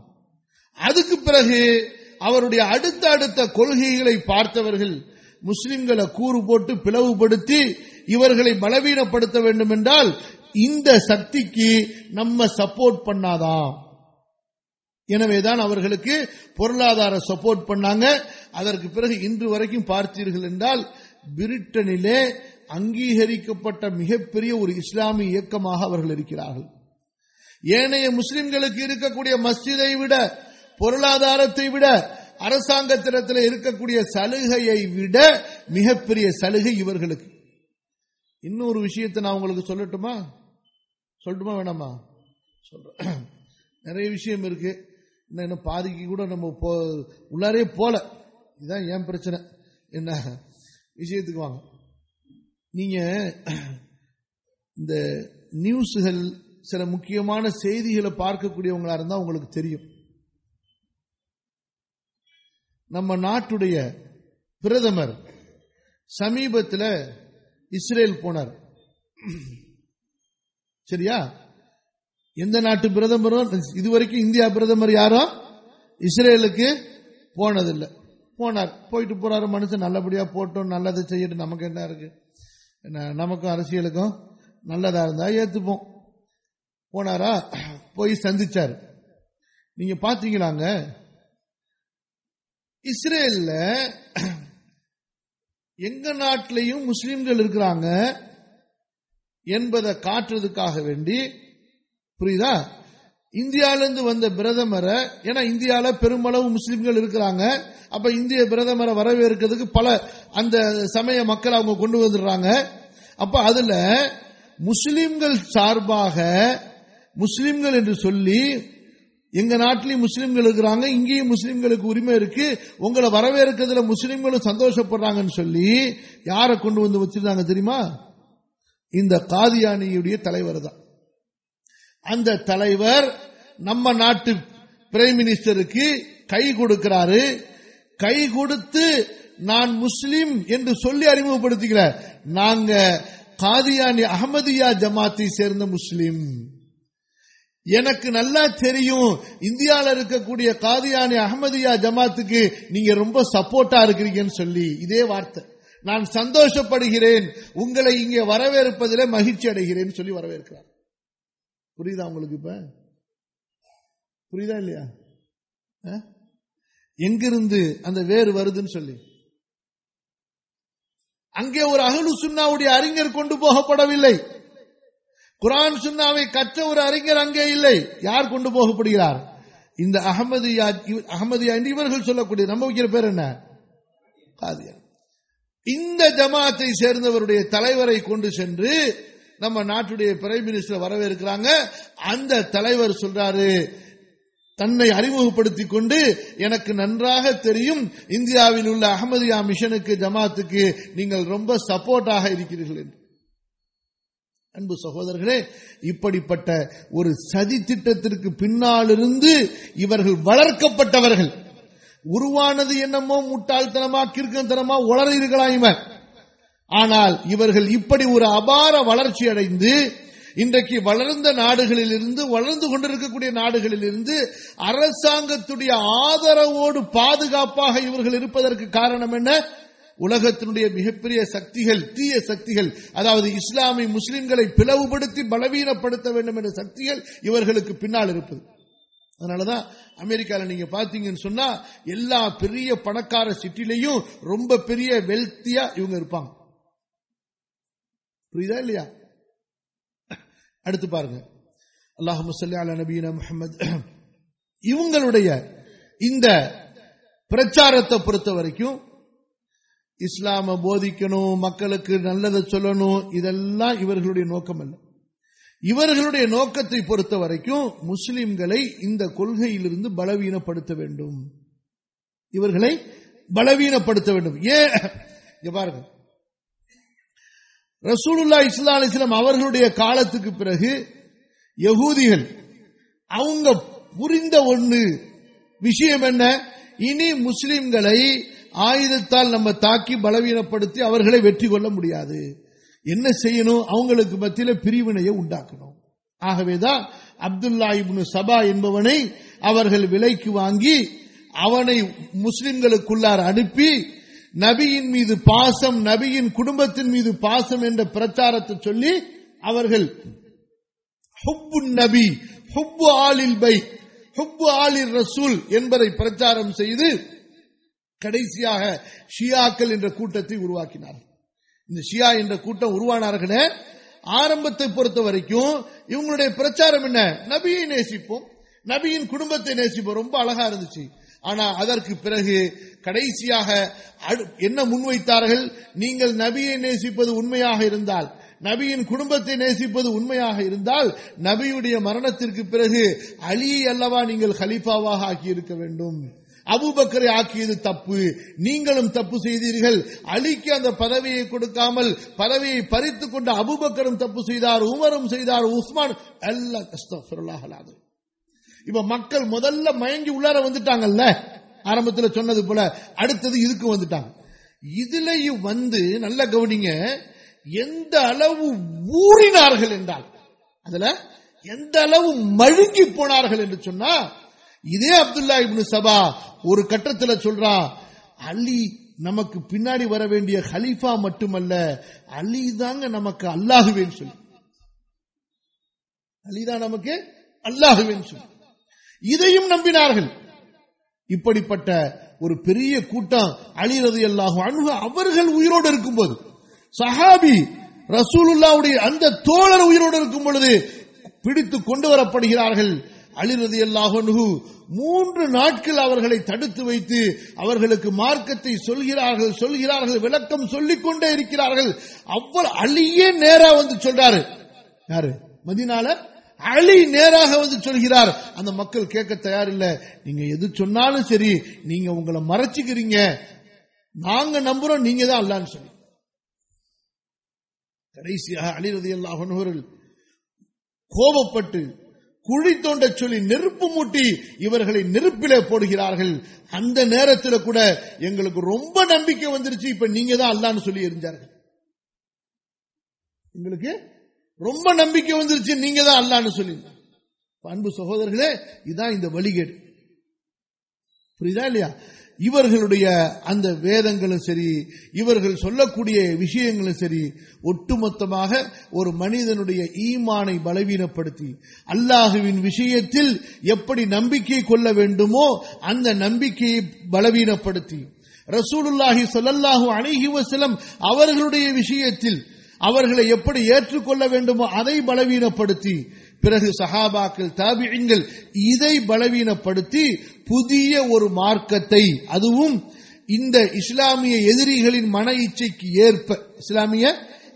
அதுக்கு பிறகு அவருடைய அடுத்த அடுத்த கொள்கைகளை பார்த்தவர்கள் முஸ்லிம்களை கூறு போட்டு பிளவுபடுத்தி இவர்களை பலவீனப்படுத்த வேண்டும் என்றால் இந்த சக்திக்கு நம்ம சப்போர்ட் பண்ணாதான் எனவேதான் அவர்களுக்கு பொருளாதார சப்போர்ட் பண்ணாங்க. அதற்கு பிறகு இன்று வரைக்கும் பார்த்தீர்கள் என்றால் பிரிட்டனிலே அங்கீகரிக்கப்பட்ட மிகப்பெரிய ஒரு இஸ்லாமிய இயக்கமாக அவர்கள் இருக்கிறார்கள். ஏனைய முஸ்லிம்களுக்கு இருக்கக்கூடிய மஸ்ஜிதை விட பொருளாதாரத்தை விட அரசாங்கத்திடத்தில் இருக்கக்கூடிய சலுகையை விட மிகப்பெரிய சலுகை இவர்களுக்கு. இன்னொரு விஷயத்தை நான் உங்களுக்கு சொல்லட்டுமா? சொல்லட்டுமா வேணாமா? சொல்றேன். நிறைய விஷயம் இருக்கு. இன்னும் இன்னும் பாதிக்கு கூட நம்ம போ உள்ளாரே போல. இதுதான் ஏன் பிரச்சனை. என்ன? விஷயத்துக்கு வாங்க. நீங்க இந்த நியூஸுகள் சில முக்கியமான செய்திகளை பார்க்கக்கூடியவங்களா இருந்தா உங்களுக்கு தெரியும். நம்ம நாட்டுடைய பிரதமர் சமீபத்தில் இஸ்ரேல் போனார். சரியா? எந்த நாட்டு பிரதமரும் இதுவரைக்கும் இந்தியா பிரதமர் யாரும் இஸ்ரேலுக்கு போனதில்லை. போனார். போயிட்டு போறாரு மனுஷன். நல்லபடியா போட்டோம். நல்லதை செய்யட்டும். நமக்கு என்ன இருக்கு? நமக்கும் அரசியலுக்கும் நல்லதா இருந்தா ஏத்துப்போம். போனாரா போய் சந்திச்சார். நீங்க பாத்தீங்களாங்க? இஸ்ரேல்ல எங்க நாட்டிலையும் முஸ்லிம்கள் இருக்கிறாங்க என்பதை காட்டுறதுக்காக வேண்டி புரியுதா? இந்தியாவிலிருந்து வந்த பிரதமரை ஏன்னா இந்தியாவில் பெருமளவு முஸ்லிம்கள் இருக்கிறாங்க. அப்ப இந்திய பிரதமரை வரவேற்கிறதுக்கு பல அந்த சமய மக்கள் அவங்க கொண்டு வந்துடுறாங்க. அப்ப அதுல முஸ்லிம்கள் சார்பாக முஸ்லிம்கள் என்று சொல்லி எங்க நாட்டிலையும் முஸ்லிம்கள் இருக்கிறாங்க இங்கேயும் முஸ்லிம்களுக்கு உரிமை இருக்கு. உங்களை வரவேற்கிறதுல முஸ்லிம்களும் சந்தோஷப்படுறாங்கன்னு சொல்லி யாரை கொண்டு வந்து வச்சிருந்தாங்க தெரியுமா? இந்த காதியானியுடைய தலைவர் தான் அந்த தலைவர் நம்ம நாட்டு பிரைம் மினிஸ்டருக்கு கை கொடுக்கிறாரு. கை கொடுத்து நான் முஸ்லிம் என்று சொல்லி அறிமுகப்படுத்திக்கிறார் நாங்க காதியானி அகமதியா ஜமாத்தை சேர்ந்த முஸ்லிம். எனக்கு நல்லா தெரியும் இந்தியாவில் இருக்கக்கூடிய காதியானி அகமதியா ஜமாத்துக்கு நீங்க ரொம்ப சப்போர்ட்டா இருக்கிறீங்கன்னு சொல்லி. இதே வார்த்தை. நான் சந்தோஷப்படுகிறேன். உங்களை இங்கே வரவேற்பதில் மகிழ்ச்சி அடைகிறேன் சொல்லி வரவேற்கிறார். புரியுதா உங்களுக்கு இப்ப? புரியுதா இல்லையா? எங்கிருந்து அந்த வேறு வருதுன்னு சொல்லி. அங்கே ஒரு அகலு சுன்னாவுடைய அறிஞர் கொண்டு போகப்படவில்லை. குரான் சுன்னாவை கற்ற ஒரு அறிஞர் அங்கே இல்லை. யார் கொண்டு போகப்படுகிறார்? இந்த அகமதியா அகமதியா என்று இவர்கள் சொல்லக்கூடிய நம்ம வைக்கிற பேர் என்ன? காதியான் இந்த ஜமாத்தை சேர்ந்தவருடைய தலைவரை கொண்டு சென்று நம்ம நாட்டுடைய பிரைம் மினிஸ்டர் வரவேற்கிறாங்க. அந்த தலைவர் சொல்றாரு தன்னை அறிமுகப்படுத்திக் கொண்டு எனக்கு நன்றாக தெரியும் இந்தியாவில் உள்ள அகமதியா மிஷனுக்கு ஜமாத்துக்கு நீங்கள் ரொம்ப சப்போர்ட்டாக இருக்கிறீர்கள் என்று. அன்பு சகோதரர்களே இப்படிப்பட்ட ஒரு சதி திட்டத்திற்கு பின்னாலிருந்து இவர்கள் வளர்க்கப்பட்டவர்கள். உருவானது என்னமோ முட்டாள்தனமா கிற்கத்தனமா உளறி இவன்? ஆனால் இவர்கள் இப்படி ஒரு அபார வளர்ச்சி அடைந்து இன்றைக்கு வளர்ந்த நாடுகளில் இருந்து வளர்ந்து கொண்டிருக்கக்கூடிய நாடுகளில் இருந்து அரசாங்கத்துடைய ஆதரவோடு பாதுகாப்பாக இவர்கள் இருப்பதற்கு காரணம் என்ன? உலகத்தினுடைய மிகப்பெரிய சக்திகள் தீய சக்திகள் அதாவது இஸ்லாமிய முஸ்லிம்களை பிளவுபடுத்தி பலவீனப்படுத்த வேண்டும் என்ற சக்திகள் இவர்களுக்கு பின்னால் இருப்பது. அதனாலதான் அமெரிக்கால நீங்க பாத்தீங்கன்னு சொன்னா எல்லா பெரிய பணக்கார சிட்டிலையும் ரொம்ப பெரிய வெல்த்தியா இவங்க இருப்பாங்க. புரியுதா இல்லையா? அடுத்து பாருங்க. அல்லாஹ் முசல்லி அல நபீன முகமது இவங்களுடைய இந்த பிரச்சாரத்தை பொறுத்த வரைக்கும் இஸ்லாம போதிக்கணும் மக்களுக்கு நல்லதை சொல்லணும் இதெல்லாம் இவர்களுடைய நோக்கம் அல்ல. இவர்களுடைய நோக்கத்தை பொறுத்த வரைக்கும் முஸ்லிம்களை இந்த கொள்கையிலிருந்து பலவீனப்படுத்த வேண்டும். இவர்களை பலவீனப்படுத்த வேண்டும். ஏன்? பாருங்க. ரசூலுல்லா இஸ்லா அலிஸ்லாம் அவர்களுடைய காலத்துக்கு பிறகு யகூதிகள் அவங்க புரிந்த ஒன்று விஷயம் என்ன? இனி முஸ்லிம்களை ஆயுதத்தால் நம்ம தாக்கி பலவீனப்படுத்தி அவர்களை வெற்றி கொள்ள முடியாது. என்ன செய்யணும்? அவங்களுக்கு மத்தியில பிரிவினையை உண்டாக்கணும். ஆகவேதான் அப்துல்லா இப்னு சபா என்பவனை அவர்கள் விலைக்கு வாங்கி அவனை முஸ்லிம்களுக்குள்ளார் அனுப்பி நபியின் மீது பாசம் நபியின் குடும்பத்தின் மீது பாசம் என்ற பிரச்சாரத்தை சொல்லி அவர்கள் ஹுப்பு நபி ஹுப்பு ஆலில் பை ஹுப்பு ஆலில் ரசூல் என்பதை பிரச்சாரம் செய்து கடைசியாக ஷியாக்கள் என்ற கூட்டத்தை உருவாக்கினார் இந்த ஷியா என்ற கூட்டம் உருவானார்களே ஆரம்பத்தை பொறுத்த வரைக்கும் இவங்களுடைய பிரச்சாரம் என்ன? நபியை நேசிப்போம் நபியின் குடும்பத்தை நேசிப்போம். ரொம்ப அழகா இருந்துச்சு. ஆனா அதற்கு பிறகு கடைசியாக என்ன முன்வைத்தார்கள்? நீங்கள் நபியை நேசிப்பது உண்மையாக இருந்தால் நபியின் குடும்பத்தை நேசிப்பது உண்மையாக இருந்தால் நபியுடைய மரணத்திற்கு பிறகு அலியை அல்லவா நீங்கள் ஹலீஃபாவாக ஆக்கியிருக்க வேண்டும். அபுபக்கரை ஆக்கியது தப்பு. நீங்களும் தப்பு செய்தீர்கள். அலிக்கு அந்த பதவியை கொடுக்காமல் பதவியை பறித்துக் கொண்ட அபுபக்கரும் தப்பு செய்தார் உமரும் செய்தார் உஸ்மான். எல்லாம் கஷ்டம் இப்ப மக்கள் முதல்ல மயங்கி உள்ளார வந்துட்டாங்கல்ல? ஆரம்பத்தில் சொன்னது போல அடுத்தது இதுக்கு வந்துட்டாங்க. இதுலயும் வந்து நல்ல கவனிங்க எந்த அளவு ஊறினார்கள் என்றால் அதுல எந்த அளவு மழுங்கி போனார்கள் என்று சொன்னா இதே அப்துல்லா இப்னு சபா ஒரு கட்டத்தில் சொல்றா அலி நமக்கு பின்னாடி வர வேண்டிய ஹலீஃபா மட்டுமல்ல அலி தாங்க நமக்கு அல்லாகுவேன்னு சொல்லி. அலிதான் நமக்கு அல்லாகுவேன்னு சொல்லி. இதையும் நம்பினார்கள். இப்படிப்பட்ட ஒரு பெரிய கூட்டம் அழிறது அல்லாஹு அணுக அவர்கள் உயிரோடு இருக்கும்போது சஹாபி ரசூலுல்லாவுடைய அந்த தோழர் உயிரோடு இருக்கும் பொழுது பிடித்து கொண்டு வரப்படுகிறார்கள். அழிறது அல்லாஹு மூன்று நாட்கள் அவர்களை தடுத்து வைத்து அவர்களுக்கு மார்க்கத்தை சொல்கிறார்கள் சொல்கிறார்கள் விளக்கம் சொல்லிக் கொண்டே இருக்கிறார்கள். அவ்வளவு அழியே நேரா வந்து சொல்றாரு. யாரு? மதினால அலி நேராக வந்து சொல்கிறார். அந்த மக்கள் கேட்க தயாரில்லை. நீங்க எது சொன்னாலும் சரி நீங்க உங்களை மறைச்சுக்கிறீங்க. நாங்க நம்புறோம் நீங்க தான் அல்லான்னு சொல்லி. கடைசியாக அலிரதி அல்லாஹர்கள் கோபப்பட்டு குழி தோண்ட சொல்லி நெருப்பு மூட்டி இவர்களை நெருப்பிலே போடுகிறார்கள். அந்த நேரத்தில் கூட எங்களுக்கு ரொம்ப நம்பிக்கை வந்துருச்சு. இப்ப நீங்க தான் அல்லான்னு சொல்லி இருந்தார்கள் எங்களுக்கு ரொம்ப நம்பிக்கை வந்துருச்சு நீங்க தான் அல்லான்னு சொல்லி அன்பு சகோதரர்களே இதுதான் இந்த வழிகேடு. புரியுதா இல்லையா? இவர்களுடைய அந்த வேதங்களும் சரி இவர்கள் சொல்லக்கூடிய விஷயங்களும் சரி ஒட்டுமொத்தமாக ஒரு மனிதனுடைய ஈமானை பலவீனப்படுத்தி அல்லாஹுவின் விஷயத்தில் எப்படி நம்பிக்கை கொள்ள வேண்டுமோ அந்த நம்பிக்கையை பலவீனப்படுத்தி ரசூலுல்லாஹி சொல்லல்லாஹு அணைகிவசலம் அவர்களுடைய விஷயத்தில் அவர்களை எப்படி ஏற்றுக்கொள்ள வேண்டுமோ அதை பலவீனப்படுத்தி பிறகு சஹாபாக்கள் தாபியங்கள் இதை பலவீனப்படுத்தி புதிய ஒரு மார்க்கத்தை அதுவும் இந்த இஸ்லாமிய எதிரிகளின் மன இச்சைக்கு ஏற்ப இஸ்லாமிய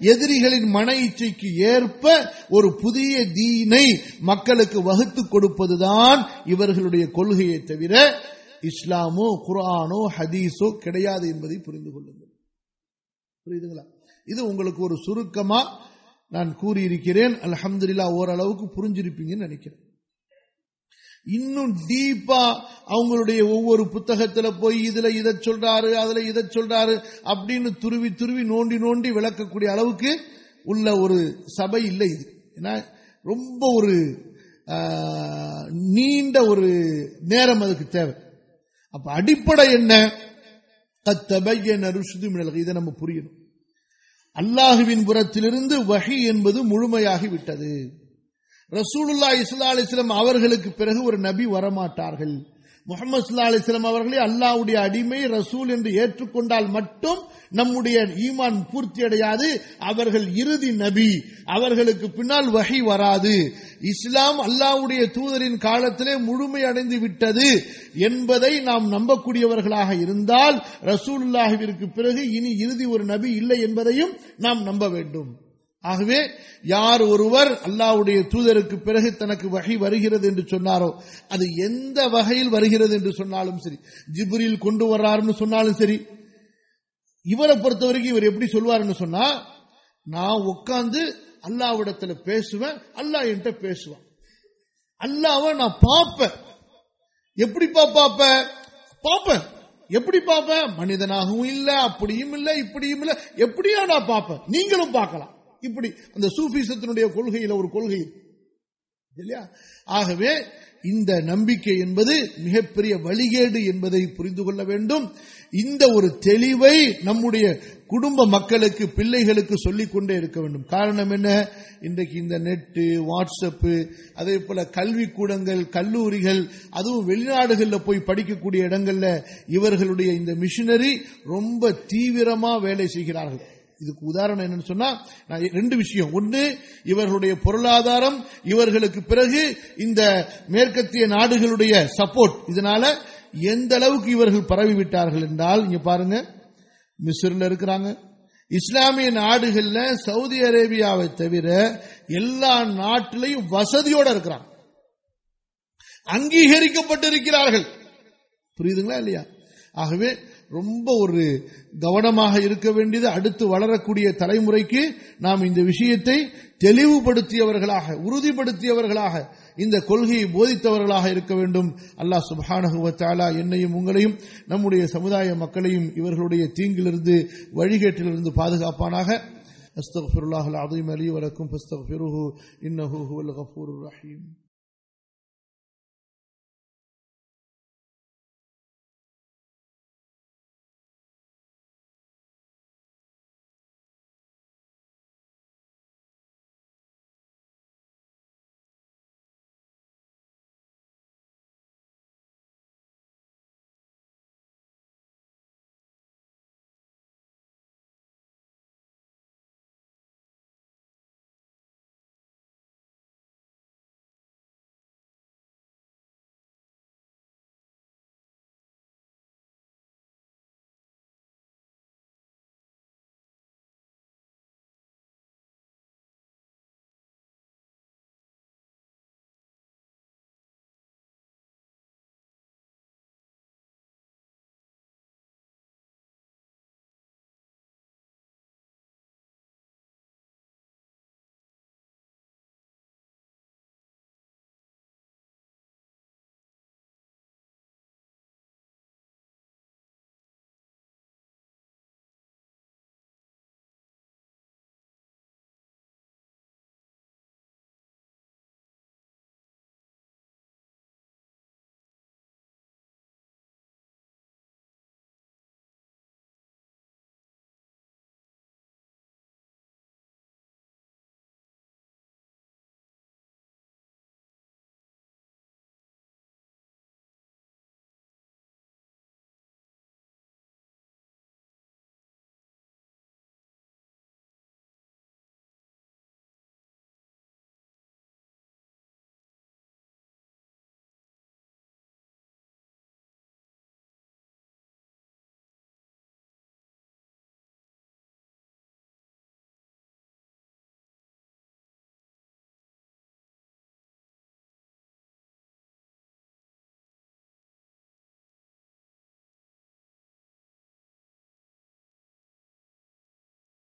எதிரிகளின் மன இச்சைக்கு ஏற்ப ஒரு புதிய தீனை மக்களுக்கு வகுத்து கொடுப்பதுதான் இவர்களுடைய கொள்கையை தவிர இஸ்லாமோ குரானோ ஹதீஸோ கிடையாது என்பதை புரிந்து கொள்ளுங்கள். புரியுதுங்களா? இது உங்களுக்கு ஒரு சுருக்கமா நான் கூறியிருக்கிறேன். அலமதுல்லா ஓரளவுக்கு புரிஞ்சிருப்பீங்கன்னு நினைக்கிறேன். இன்னும் டீப்பா அவங்களுடைய ஒவ்வொரு புத்தகத்துல போய் இதுல இதை சொல்றாரு அதுல இதை சொல்றாரு அப்படின்னு துருவி துருவி நோண்டி நோண்டி விளக்கக்கூடிய அளவுக்கு உள்ள ஒரு சபை இல்லை இது. ஏன்னா ரொம்ப ஒரு நீண்ட ஒரு நேரம் அதுக்கு தேவை. அப்ப அடிப்படை என்ன? கத்தபையன் ருஷுது மிளகு இதை நம்ம புரியணும். அல்லாஹுவின் புறத்திலிருந்து வகை என்பது முழுமையாகி விட்டது ரசூலுல்லா இஸ்லா அலிஸ்லாம் அவர்களுக்கு பிறகு ஒரு நபி வரமாட்டார்கள். முகமது சுல்லா அலிஸ்லாம் அவர்களே அல்லாவுடைய அடிமை ரசூல் என்று ஏற்றுக்கொண்டால் மட்டும் நம்முடைய ஈமான் பூர்த்தி அடையாது அவர்கள் இறுதி நபி. அவர்களுக்கு பின்னால் வகை வராது. இஸ்லாம் அல்லாவுடைய தூதரின் காலத்திலே முழுமை அடைந்து விட்டது என்பதை நாம் நம்பக்கூடியவர்களாக இருந்தால் ரசூலுல்லாஹிற்கு பிறகு இனி இறுதி ஒரு நபி இல்லை என்பதையும் நாம் நம்ப வேண்டும். ஆகவே யார் ஒருவர் அல்லாவுடைய தூதருக்கு பிறகு தனக்கு வகை வருகிறது என்று சொன்னாரோ அது எந்த வகையில் வருகிறது என்று சொன்னாலும் சரி ஜிப்ரில் கொண்டு வர்றாருன்னு சொன்னாலும் சரி இவரை பொறுத்த வரைக்கும் இவர் எப்படி சொல்வாருன்னு சொன்னா நான் உட்கார்ந்து அல்லாவிடத்துல பேசுவேன் அல்லாஹ் என்கிட்ட பேசுவான். அல்லாவ நான் பார்ப்பேன். எப்படிப்பா பார்ப்பேன்? பார்ப்பேன். எப்படி பார்ப்பேன்? மனிதனாகவும் இல்ல அப்படியும் இல்ல இப்படியும் இல்ல எப்படியா நான் பார்ப்பேன். நீங்களும் பார்க்கலாம். இப்படி அந்த சூஃபிசத்தினுடைய கொள்கையில் ஒரு கொள்கை இல்லையா? ஆகவே இந்த நம்பிக்கை என்பது மிகப்பெரிய வழிகேடு என்பதை புரிந்து கொள்ள வேண்டும். இந்த ஒரு தெளிவை நம்முடைய குடும்ப மக்களுக்கு பிள்ளைகளுக்கு சொல்லிக்கொண்டே இருக்க வேண்டும். காரணம் என்ன? இன்றைக்கு இந்த நெட்டு வாட்ஸ்அப்பு அதே போல கல்வி கூடங்கள் கல்லூரிகள் அதுவும் வெளிநாடுகளில் போய் படிக்கக்கூடிய இடங்கள்ல இவர்களுடைய இந்த மிஷினரி ரொம்ப தீவிரமா வேலை செய்கிறார்கள். இதுக்கு உதாரணம் என்னன்னு சொன்னா நான் ரெண்டு விஷயம். ஒன்று இவர்களுடைய பொருளாதாரம் இவர்களுக்கு பிறகு இந்த மேற்கத்திய நாடுகளுடைய சப்போர்ட் இதனால எந்த அளவுக்கு இவர்கள் பரவி விட்டார்கள் என்றால் இங்க பாருங்க மிஸ்ரில் இருக்கிறாங்க. இஸ்லாமிய நாடுகள்ல சவுதி அரேபியாவை தவிர எல்லா நாட்டிலையும் வசதியோட இருக்கிறாங்க அங்கீகரிக்கப்பட்டிருக்கிறார்கள். புரியுதுங்களா இல்லையா? ஆகவே ரொம்ப ஒரு கவனமாக இருக்க வேண்டியது அடுத்து வளரக்கூடிய தலைமுறைக்கு நாம் இந்த விஷயத்தை தெளிவுபடுத்தியவர்களாக உறுதிப்படுத்தியவர்களாக இந்த கொள்கையை போதித்தவர்களாக இருக்க வேண்டும். அல்லாஹ் சுபானகுவத்தாலா என்னையும் உங்களையும் நம்முடைய சமுதாய மக்களையும் இவர்களுடைய தீங்கிலிருந்து வழிகேட்டிலிருந்து பாதுகாப்பானாக. அஸ்தகுல்லாஹ் அலீம் அலி வரக்கும் ஃபஸ்தகுருஹு இன்னஹு ஹுவல் கஃபூருர் ரஹீம்.